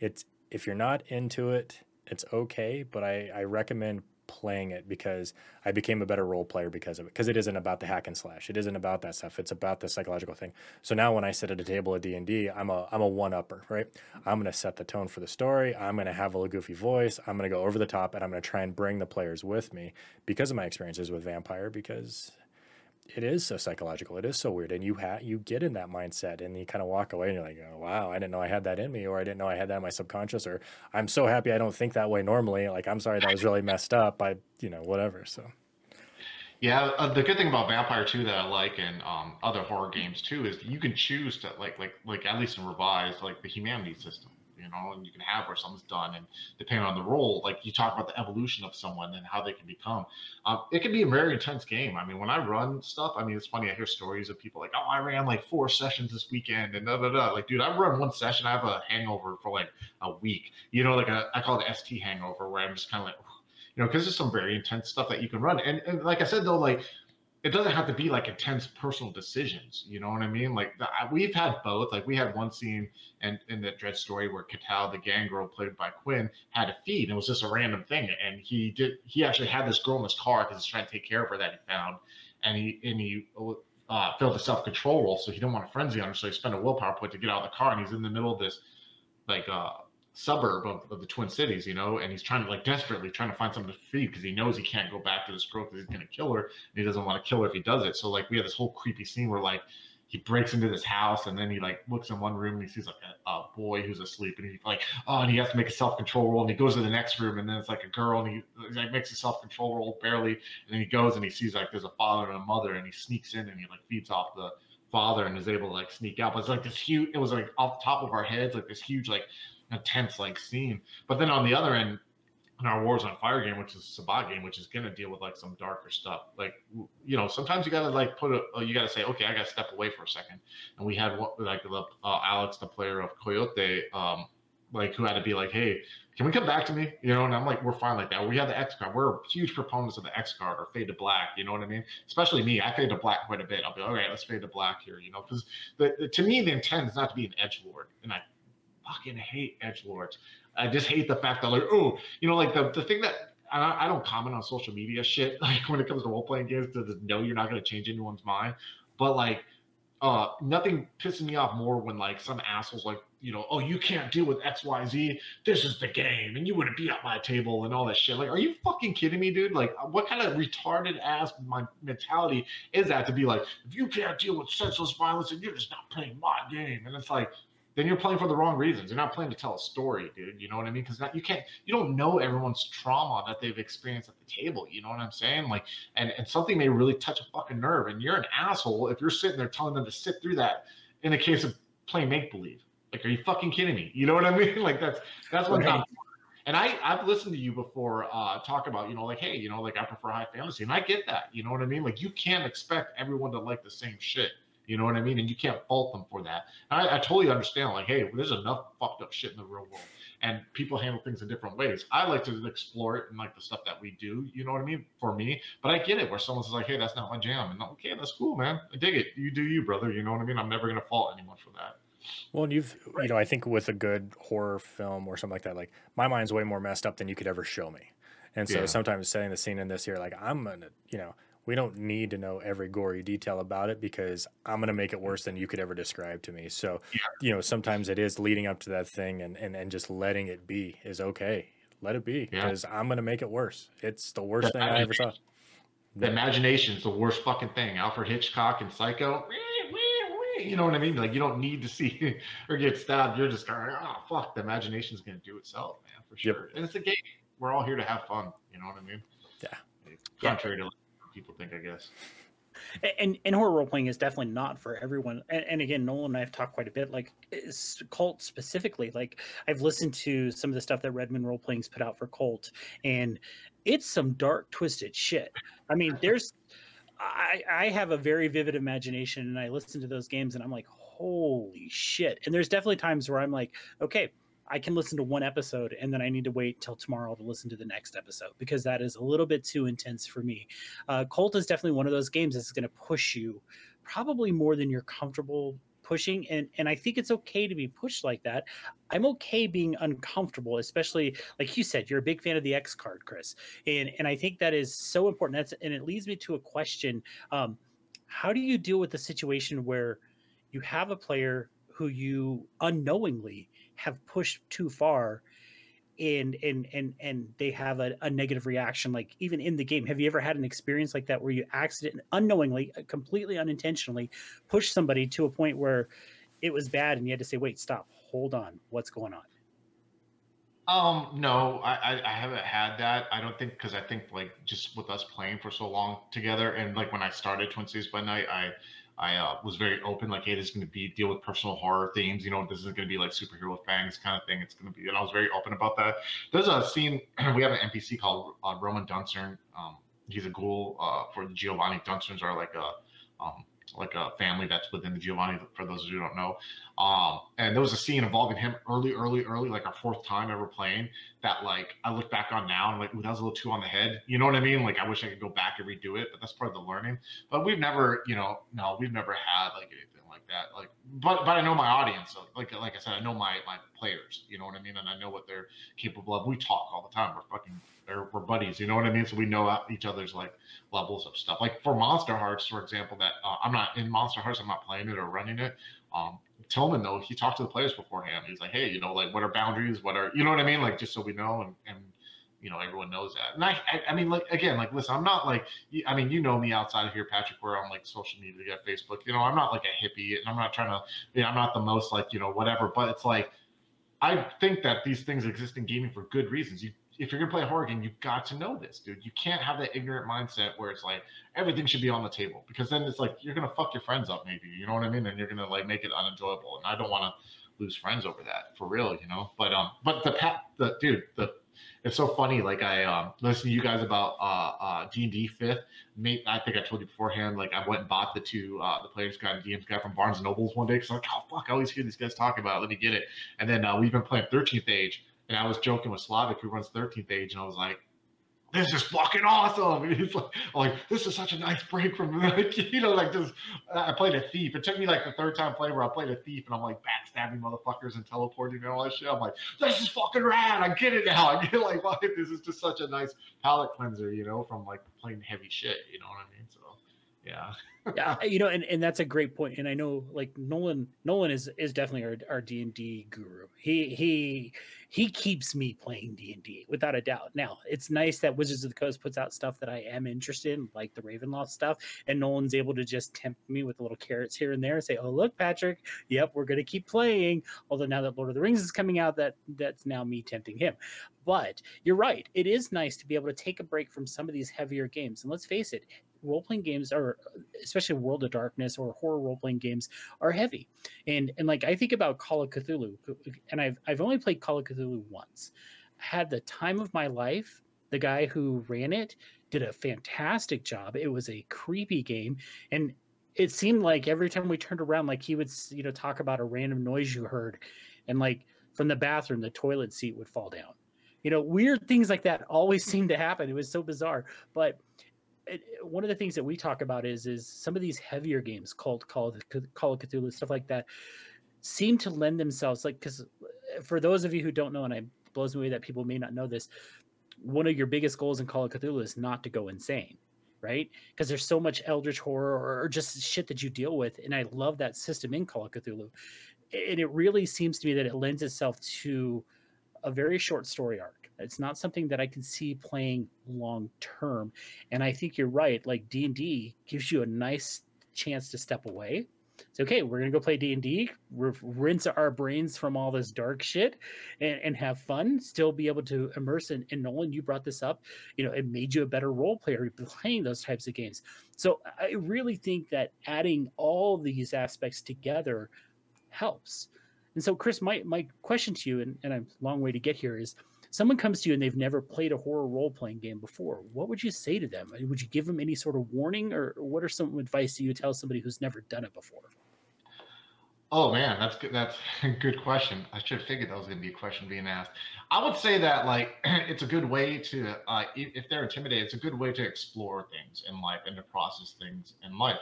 B: it's if you're not into it, it's okay, but I, I recommend playing it because I became a better role player because of it. Because it isn't about the hack and slash. It isn't about that stuff. It's about the psychological thing. So now when I sit at a table at D and D, I'm a I'm a one upper, right? I'm gonna set the tone for the story. I'm gonna have a goofy voice. I'm gonna go over the top, and I'm gonna try and bring the players with me because of my experiences with Vampire. Because it is so psychological. It is so weird, and you you get in that mindset, and you kind of walk away, and you're like, oh, "Wow, I didn't know I had that in me, or I didn't know I had that in my subconscious, or I'm so happy I don't think that way normally. Like, I'm sorry that was really messed up. I, you know, whatever." So,
C: yeah, uh, the good thing about Vampire too that I like and um, other horror games too is you can choose to like like like at least in revised like the humanity system you know, and you can have where something's done, and depending on the role, like you talk about the evolution of someone and how they can become, um, it can be a very intense game. I mean, when I run stuff, I mean, it's funny. I hear stories of people like, "Oh, I ran like four sessions this weekend," and da da da. Like, dude, I run one session, I have a hangover for like a week. You know, like a I call it ST hangover, where I'm just kind of like, you know, because there's some very intense stuff that you can run, and, and like I said though, like it doesn't have to be like intense personal decisions. You know what I mean? Like the, we've had both. Like we had one scene and in, in the Dread story where Katal, the gang girl played by Quinn, had a feed. And it was just a random thing, and he did. He actually had this girl in his car because he's trying to take care of her that he found, and he and he uh, failed self control role, so he didn't want to frenzy on her. So he spent a willpower point to get out of the car, and he's in the middle of this like uh suburb of, of, the Twin Cities, you know, and he's trying to like desperately trying to find something to feed because he knows he can't go back to this girl because he's gonna kill her, and he doesn't want to kill her if he does it. So like we have this whole creepy scene where like he breaks into this house and then he like looks in one room and he sees like a, a boy who's asleep and he's like oh and he has to make a self control roll and he goes to the next room and then it's like a girl and he, like makes a self control roll barely and then he goes and he sees like there's a father and a mother and he sneaks in and he like feeds off the father and is able to like sneak out. But it's like this huge. It was like off the top of our heads, like this huge like intense like scene. But then on the other end, in our Wars on Fire game, which is a Sabbat game, which is gonna deal with like some darker stuff. Like you know, sometimes you gotta like put a, you gotta say, okay, I gotta step away for a second. And we had what like the uh, Alex, the player of Coyote, um, like who had to be like, hey, can we come back to me? You know, and I'm like, we're fine like that. We have the X card. We're huge proponents of the X card or fade to black. You know what I mean? Especially me, I fade to black quite a bit. I'll be like, all right. Let's fade to black here. You know, because to me the intent is not to be an edge lord, and I fucking hate edge lords. I just hate the fact that like, oh, you know, like the the thing that I, I don't comment on social media shit like when it comes to role playing games to know you're not to change anyone's mind, but like uh nothing pisses me off more when like some assholes like you know oh you can't deal with xyz this is the game and you wouldn't be at my table and all that shit. Like are you fucking kidding me dude? Like what kind of retarded ass my mentality is that to be like if you can't deal with senseless violence and you're just not playing my game and it's like then you're playing for the wrong reasons. You're not playing to tell a story, dude. You know what I mean? Because you can't, you don't know everyone's trauma that they've experienced at the table. You know what I'm saying? Like, and and something may really touch a fucking nerve, and you're an asshole if you're sitting there telling them to sit through that. In the case of playing make believe, like, are you fucking kidding me? You know what I mean? Like, that's that's what. Right. And I I've listened to you before uh, talk about you know like hey you know like I prefer high fantasy, and I get that. You know what I mean? Like, you can't expect everyone to like the same shit. You know what I mean? And you can't fault them for that. I, I, totally understand. Like, hey, there's enough fucked up shit in the real world, and people handle things in different ways. I like to explore it and like the stuff that we do. You know what I mean? For me, but I get it where someone's like, hey, that's not my jam, and okay, that's cool, man. I dig it. You do you, brother. You know what I mean? I'm never gonna fault anyone for that.
B: Well, you've you know, I think with a good horror film or something like that, like my mind's way more messed up than you could ever show me. And so yeah. sometimes setting the scene in this here, like I'm gonna, you know, we don't need to know every gory detail about it because I'm going to make it worse than you could ever describe to me. So, yeah. you know, sometimes it is leading up to that thing and, and, and just letting it be is okay. Let it be because yeah. I'm going to make it worse. It's the worst the thing I ever saw.
C: The imagination is the worst fucking thing. Alfred Hitchcock and Psycho. You know what I mean? Like you don't need to see or get stabbed. You're just going, oh fuck. The imagination is going to do itself, man, for sure. Yep. And it's a game. We're all here to have fun. You know what I mean?
B: Yeah.
C: Contrary yeah. to people think, I guess.
A: And and horror role playing is definitely not for everyone. And, and again, Nolan and I have talked quite a bit, like Kult specifically. Like I've listened to some of the stuff that Red Moon role playing's put out for Kult, and it's some dark, twisted shit. I mean, there's I, I have a very vivid imagination, and I listen to those games, and I'm like, holy shit! And there's definitely times where I'm like, okay, I can listen to one episode and then I need to wait till tomorrow to listen to the next episode because that is a little bit too intense for me. Uh, Kult is definitely one of those games that's going to push you probably more than you're comfortable pushing and and I think it's okay to be pushed like that. I'm okay being uncomfortable, especially like you said, you're a big fan of the X card, Chris, and and I think that is so important. That's and it leads me to a question: um, How do you deal with the situation where you have a player who you unknowingly have pushed too far and and and and they have a, a, negative reaction like even in the game. Have you ever had an experience like that where you accident unknowingly uh, completely unintentionally push somebody to a point where it was bad and you had to say wait stop. Hold on. What's going on?
C: Um no i i haven't had that. I don't think because i think like just with us playing for so long together and like when i started twin cities by night i I uh, was very open, like, hey, this is going to be deal with personal horror themes. You know, this isn't going to be like superhero fangs kind of thing. It's going to be, and I was very open about that. There's a scene we have an NPC called uh, Roman Dunsirn. Um, he's a ghoul. Uh, for the Giovanni Dunsirns are like a um, like a family that's within the Giovanni. For those of you who don't know, um, and there was a scene involving him early, early, early, like our fourth time ever playing. That like I look back on now and like, ooh, that was a little too on the head. You know what I mean? Like I wish I could go back and redo it, but that's part of the learning. But we've never, you know, no, we've never had like anything like that. Like, but but I know my audience. Like like I said, I know my my players. You know what I mean? And I know what they're capable of. We talk all the time. We're fucking we're buddies. You know what I mean? So we know each other's like levels of stuff. Like for Monsterhearts, for example, that uh, I'm not in Monsterhearts. I'm not playing it or running it. Um, Tillman though, he talked to the players beforehand. He's like, hey, you know, like what are boundaries? What are you know what I mean? Like just so we know and and you know everyone knows that. And I, I, I mean, like again, like listen, I'm not like I mean, you know me outside of here, Patrick. We're on like social media, got Facebook. You know, I'm not like a hippie, and I'm not trying to. You know, I'm not the most like you know whatever. But it's like I think that these things exist in gaming for good reasons. You if you're gonna play a horror game, you've got to know this, dude. You can't have that ignorant mindset where it's like everything should be on the table because then it's like you're gonna fuck your friends up, maybe. You know what I mean? And you're gonna like make it unenjoyable. And I don't want to lose friends over that for real, you know. But um, but the pat, the dude, the it's so funny. Like I um, listened to you guys about uh uh D and D fifth. Mate, I think I told you beforehand. Like I went and bought the two uh the players guide and DM's guide from Barnes and Nobles one day because I'm like, oh fuck, I always hear these guys talk about it. Let me get it. And then uh, we've been playing Thirteenth Age, and I was joking with Slavic who runs Thirteenth Age, and I was like, this is fucking awesome. And he's like, like, this is such a nice break from like, you know, like just I played a thief. It took me like the third time playing where I played a thief and I'm like backstabbing motherfuckers and teleporting and all that shit. I'm like, this is fucking rad. I get it now. I get like, why this is just such a nice palate cleanser, you know, from like playing heavy shit. You know what I mean? So yeah.
A: yeah, you know, and, and that's a great point. And I know like Nolan, Nolan is is definitely our our D and D guru. He he he keeps me playing D and D without a doubt. Now it's nice that Wizards of the Coast puts out stuff that I am interested in, like the Ravenloft stuff, and Nolan's able to just tempt me with little carrots here and there and say, "Oh look, Patrick, yep, we're gonna keep playing." Although now that Lord of the Rings is coming out, that that's now me tempting him. But you're right; it is nice to be able to take a break from some of these heavier games. And let's face it, role playing games are, especially World of Darkness or horror role playing games, are heavy. And and like I think about Call of Cthulhu, and I've I've only played Call of Cthulhu once. I had the time of my life. The guy who ran it did a fantastic job. It was a creepy game, and it seemed like every time we turned around, like he would you know talk about a random noise you heard, and like from the bathroom, the toilet seat would fall down. You know, weird things like that always seemed to happen. It was so bizarre, but one of the things that we talk about is is some of these heavier games called Call of, Call of Cthulhu stuff like that seem to lend themselves like because uh, for those of you who don't know and it blows me away that people may not know this one of your biggest goals in Call of Cthulhu is not to go insane right? Because there's so much eldritch horror or just shit that you deal with and I love that system in Call of Cthulhu. And it really seems to me that it lends itself to a very short story arc it's not something that I can see playing long term. And I think you're right. Like D and D gives you a nice chance to step away. It's okay. We're gonna go play D and D, rinse our brains from all this dark shit, and, and have fun. Still be able to immerse in. And Nolan, you brought this up. You know, it made you a better role player playing those types of games. So I really think that adding all these aspects together helps. And so, Chris, my my question to you, and, and I'm a long way to get here, is someone comes to you and they've never played a horror role playing game before, what would you say to them? Would you give them any sort of warning, or what are some advice you tell somebody who's never done it before?
C: Oh man, that's good. That's a good question. I should have figured that was going to be a question being asked. I would say that like it's a good way to, uh, if they're intimidated, it's a good way to explore things in life and to process things in life.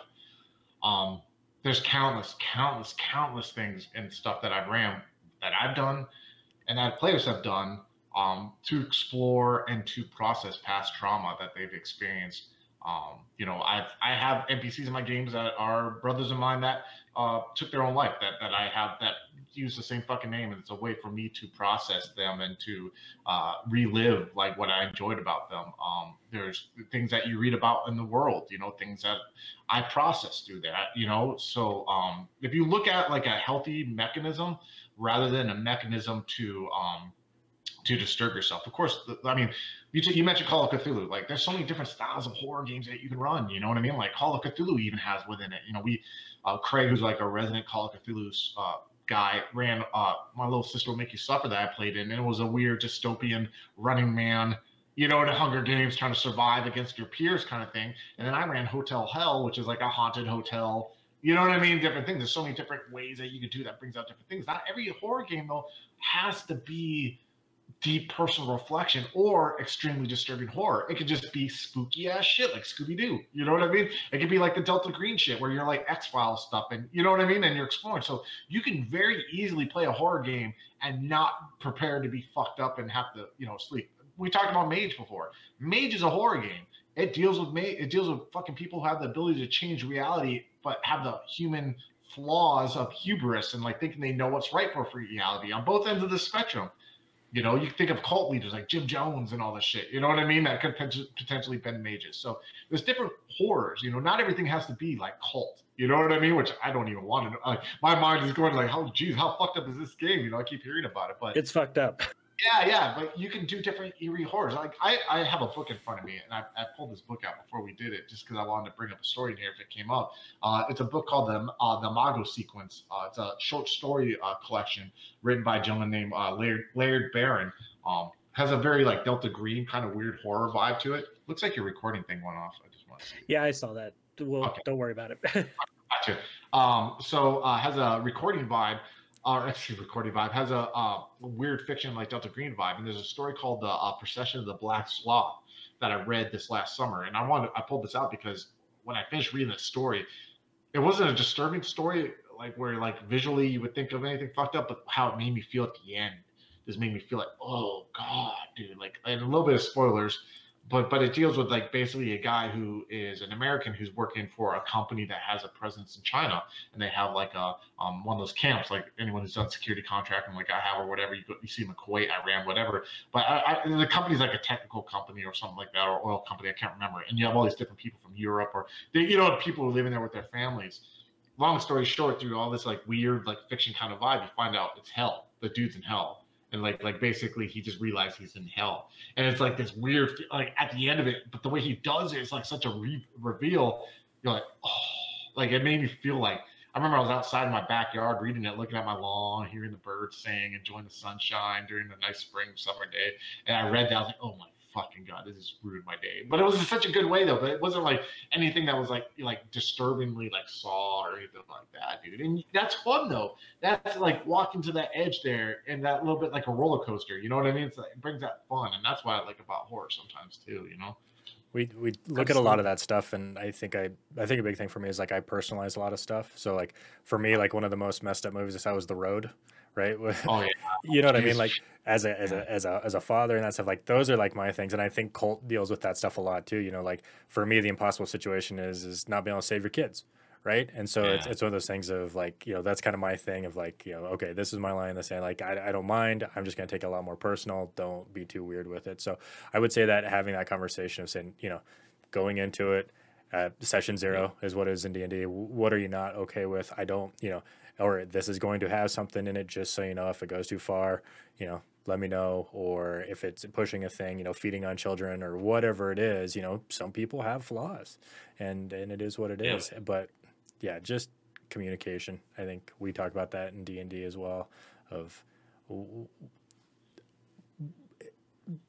C: Um, there's countless, countless, countless things and stuff that I've ran that I've done and that players have done um, to explore and to process past trauma that they've experienced. Um, you know, I've I have NPCs in my games that are brothers of mine that uh, took their own life. That that I have that use the same fucking name, and it's a way for me to process them and to uh, relive like what I enjoyed about them. Um, there's things that you read about in the world, you know, things that I process through that, you know. So um, if you look at like a healthy mechanism rather than a mechanism to um, to disturb yourself. Of course, I mean, you, t- you mentioned Call of Cthulhu. Like, there's so many different styles of horror games that you can run. You know what I mean? Like, Call of Cthulhu even has within it. You know, we, uh, Craig, who's like a resident Call of Cthulhu uh, guy, ran uh, My Little Sister Will Make You Suffer that I played in. And it was a weird dystopian running man, you know, in Hunger Games trying to survive against your peers kind of thing. And then I ran Hotel Hell, which is like a haunted hotel. You know what I mean? Different things. There's so many different ways that you could do that brings out different things. Not every horror game, though, has to be deep personal reflection or extremely disturbing horror. It could just be spooky ass shit like Scooby Doo. You know what I mean? It could be like the Delta Green shit where you're like X Files stuff and you know what I mean? And you're exploring. So you can very easily play a horror game and not prepare to be fucked up and have to, you know, sleep. We talked about Mage before. Mage is a horror game. It deals with Mage, it deals with fucking people who have the ability to change reality, but have the human flaws of hubris and like thinking they know what's right for reality on both ends of the spectrum. You know, you think of cult leaders like Jim Jones and all this shit. You know what I mean? That could potentially been mages. So there's different horrors. You know, not everything has to be like Kult. You know what I mean? Which I don't even want to know. Like, my mind is going like, "How, geez, how fucked up is this game?" You know, I keep hearing about it, but
A: it's fucked up.
C: Yeah, yeah, but you can do different eerie horrors. Like I, I have a book in front of me, and I, I pulled this book out before we did it, just because I wanted to bring up a story in here if it came up. Uh, it's a book called the uh, the Imago Sequence. Uh, it's a short story uh, collection written by a gentleman named uh, Laird, Laird Barron. Um, has a very like Delta Green kind of weird horror vibe to it. Looks like your recording thing went off. I just want to see.
A: Yeah, I saw that. Well, okay. don't worry about it.
C: gotcha. Um, so uh, has a recording vibe, or actually recording vibe has a uh, weird fiction like Delta Green vibe. And there's a story called the uh, Procession of the Black Sloth that I read this last summer, and I wanted I pulled this out because when I finished reading the story, it wasn't a disturbing story like where like visually you would think of anything fucked up, but how it made me feel at the end just made me feel like, oh god, dude, like and a little bit of spoilers, but but it deals with like basically a guy who is an American who's working for a company that has a presence in China, and they have like a um one of those camps, like anyone who's done security contracting like I have or whatever. You you see them in Kuwait, Iran, whatever. But I, I, the company's like a technical company or something like that, or oil company. I can't remember. And you have all these different people from Europe, or they, you know, people in there with their families. Long story short, through all this like weird like fiction kind of vibe, you find out it's hell. The dude's in hell and like like basically he just realized he's in hell and it's like this weird like at the end of it but the way he does it is like such a re- reveal you're like oh like it made me feel like I remember I was outside in my backyard reading it, looking at my lawn, hearing the birds sing, enjoying the sunshine during the nice spring summer day. And I read that, I was like, oh my fucking god, this has ruined my day. But it was in such a good way though. But it wasn't like anything that was like like disturbingly like Saw or anything like that, dude. And that's fun though. That's like walking to that edge there, and that little bit like a roller coaster. You know what I mean? It's like, it brings that fun, and that's why I like about horror sometimes too. You know.
B: We, we look Absolutely. at a lot of that stuff and I think I I think a big thing for me is like I personalize a lot of stuff. So like for me like one of the most messed up movies I saw was The Road right?
C: Oh yeah.
B: you know what I mean? Like as a as a as a as a father and that stuff, like those are like my things. And I think Kult deals with that stuff a lot too. You know, like for me the impossible situation is is not being able to save your kids. Right. And so yeah. it's it's one of those things of like, you know, that's kind of my thing of like, you know, okay, this is my line in the sand. Like I, I don't mind. I'm just gonna take it a lot more personal. Don't be too weird with it. So I would say that having that conversation of saying, you know, going into it, uh, session zero is what is in D and D. What are you not okay with? I don't, you know, or this is going to have something in it just so you know if it goes too far you know let me know or if it's pushing a thing you know feeding on children or whatever it is you know some people have flaws and and it is what it is. yeah. but yeah just communication i think we talk about that in d&d as well of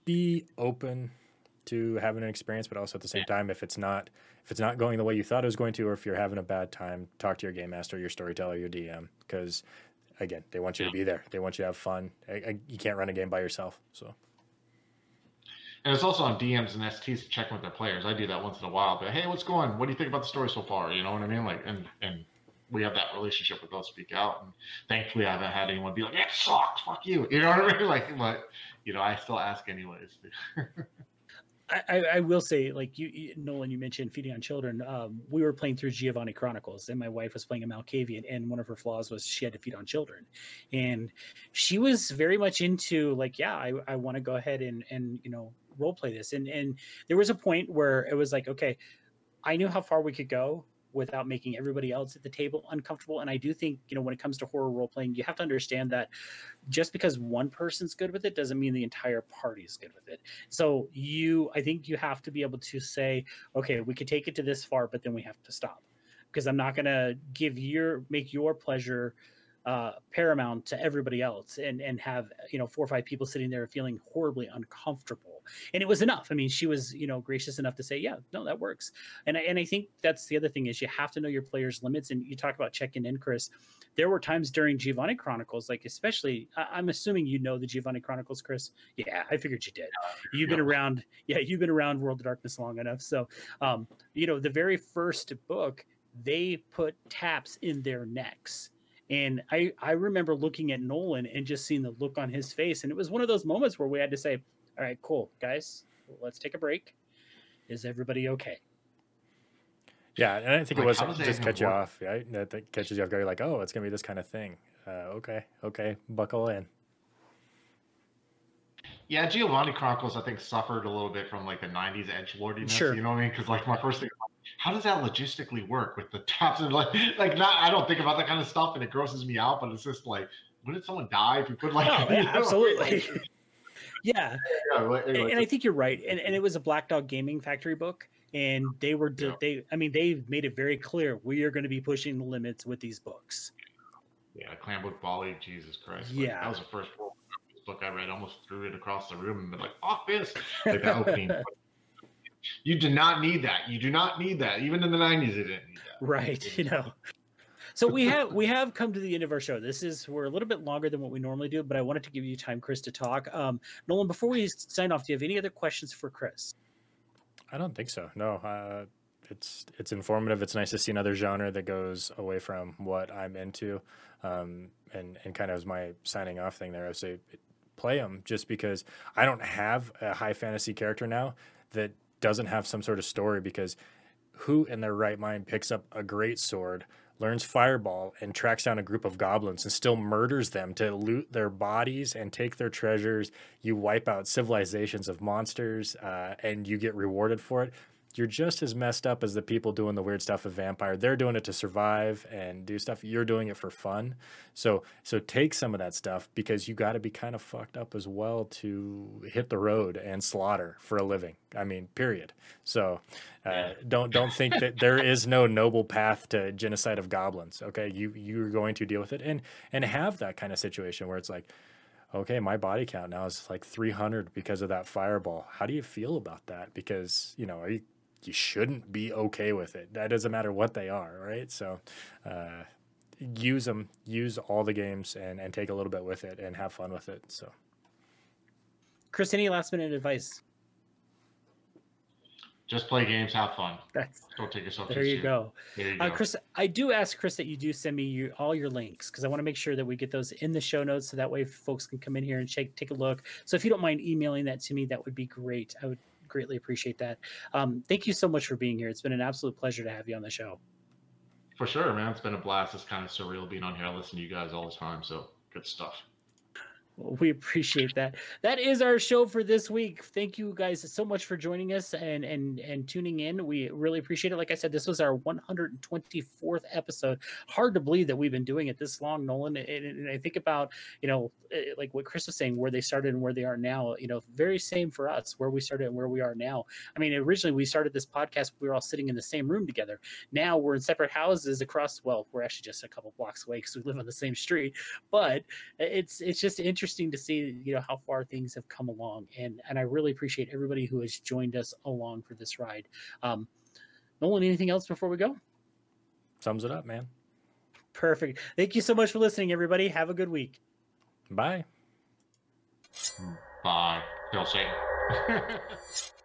B: be open to having an experience but also at the same time if it's not if it's not going the way you thought it was going to, or if you're having a bad time, talk to your game master, your storyteller, your DM, because again, they want you yeah. to be there. They want you to have fun. I, I, you can't run a game by yourself. So.
C: And it's also on DMs and STs to check with their players. I do that once in a while. But hey, what's going? What do you think about the story so far? You know what I mean? Like, and and we have that relationship with those speak out. And thankfully, I haven't had anyone be like, "It sucks, fuck you." You know what I mean? Like, but you know, I still ask anyways.
A: I, I, will say, like you, you, Nolan, you mentioned feeding on children. Um, we were playing through Giovanni Chronicles, and my wife was playing a Malkavian, and one of her flaws was she had to feed on children, and she was very much into like, yeah, I, I want to go ahead and and you know role play this, and and there was a point where it was like, okay, I knew how far we could go, without making everybody else at the table uncomfortable. And I do think, you know, when it comes to horror role playing, you have to understand that just because one person's good with it doesn't mean the entire party is good with it. So you, I think you have to be able to say, okay, we could take it to this far, but then we have to stop because I'm not going to give your, make your pleasure uh, paramount to everybody else and and have you know four or five people sitting there feeling horribly uncomfortable and it was enough. I mean she was you know gracious enough to say yeah no that works. And I, and I think that's the other thing is you have to know your players limits and you talk about checking in chris. There were times during giovanni chronicles like especially I, am assuming you know the giovanni chronicles chris? Yeah i figured you did. You've been around yeah you've been around world of darkness long enough. So um you know the very first book they put taps in their necks. And I, I remember looking at Nolan and just seeing the look on his face. And it was one of those moments where we had to say, all right, cool, guys, let's take a break. Is everybody okay?
B: Yeah, and I think like, it was just catch you off. Right? That, that catches you off guard. You're like, oh, it's gonna be this kind of thing. Uh, okay, okay, buckle in.
C: Yeah, Giovanni Chronicles, I think, suffered a little bit from like the '90s edge lordiness. Sure. You know what I mean? Because like my first thing, how does that logistically work with the taps and like like not I don't think about that kind of stuff and it grosses me out, but it's just like when did someone die if you put like
A: oh, yeah, absolutely. Yeah. yeah anyway, and, I think you're right. And, and it mm-hmm. was a Black Dog Gaming Factory book. And mm-hmm. they were yeah. they I mean they made it very clear we are going to be pushing the limits with these books.
C: Yeah, Clan Book Baali, Jesus Christ. Like,
A: yeah.
C: That was the first book I read, almost threw it across the room and been like, "Fuck this!" Like that opening. you do not need that. You do not need that. Even in the '90s, it didn't need that.
A: Right. You know. So we have we have come to the end of our show. This is we're a little bit longer than what we normally do, but I wanted to give you time, Chris, to talk. Um, Nolan, before we sign off, do you have any other questions for Chris?
B: I don't think so. No, uh, it's it's informative. It's nice to see another genre that goes away from what I'm into, um, and and kind of as my signing off thing there. I say play them just because I don't have a high fantasy character now that doesn't have some sort of story. Because who in their right mind picks up a great sword? Learns fireball and tracks down a group of goblins and still murders them to loot their bodies and take their treasures. You wipe out civilizations of monsters uh, and you get rewarded for it you're just as messed up as the people doing the weird stuff of vampire. They're doing it to survive and do stuff. You're doing it for fun. So so take some of that stuff because you got to be kind of fucked up as well to hit the road and slaughter for a living. I mean, period. So uh, don't don't think that there is no noble path to genocide of goblins. Okay, you you're going to deal with it and and have that kind of situation where it's like okay, my body count now is like 300 because of that fireball. How do you feel about that? Because, you know, are you you shouldn't be okay with it. That doesn't matter what they are, right? So, uh, use them, use all the games, and and take a little bit with it, and have fun with it. So,
A: Chris, any last minute advice?
C: Just play games, have fun.
A: That's,
C: Don't take yourself.
A: There you,
C: go. there you
A: uh,
C: go.
A: Chris, I do ask Chris that you do send me your, all your links because I want to make sure that we get those in the show notes so that way folks can come in here and take take a look. So if you don't mind emailing that to me, that would be great. I would greatly appreciate that. Um, thank you so much for being here. It's been an absolute pleasure to have you on the show.
C: For sure, man. It's been a blast. It's kind of surreal being on here. I listen to you guys all the time. So good stuff.
A: Well, we appreciate that. That is our show for this week. Thank you guys so much for joining us and and and tuning in. We really appreciate it. Like I said, this was our 124th episode. Hard to believe that we've been doing it this long, Nolan. And, and I think about you know eh, like what Chris was saying, where they started and where they are now. You know, very same for us, where we started and where we are now. I mean, originally we started this podcast, we were all sitting in the same room together. Now we're in separate houses across. Well, we're actually just a couple blocks away because we live on the same street. But it's it's just interesting interesting to see you know how far things have come along and and i really appreciate everybody who has joined us along for this ride. Um nolan anything else before we go?
B: Sums it up man.
A: Perfect. Thank you so much for listening everybody. Have a good week.
B: Bye.
C: Bye. Feel safe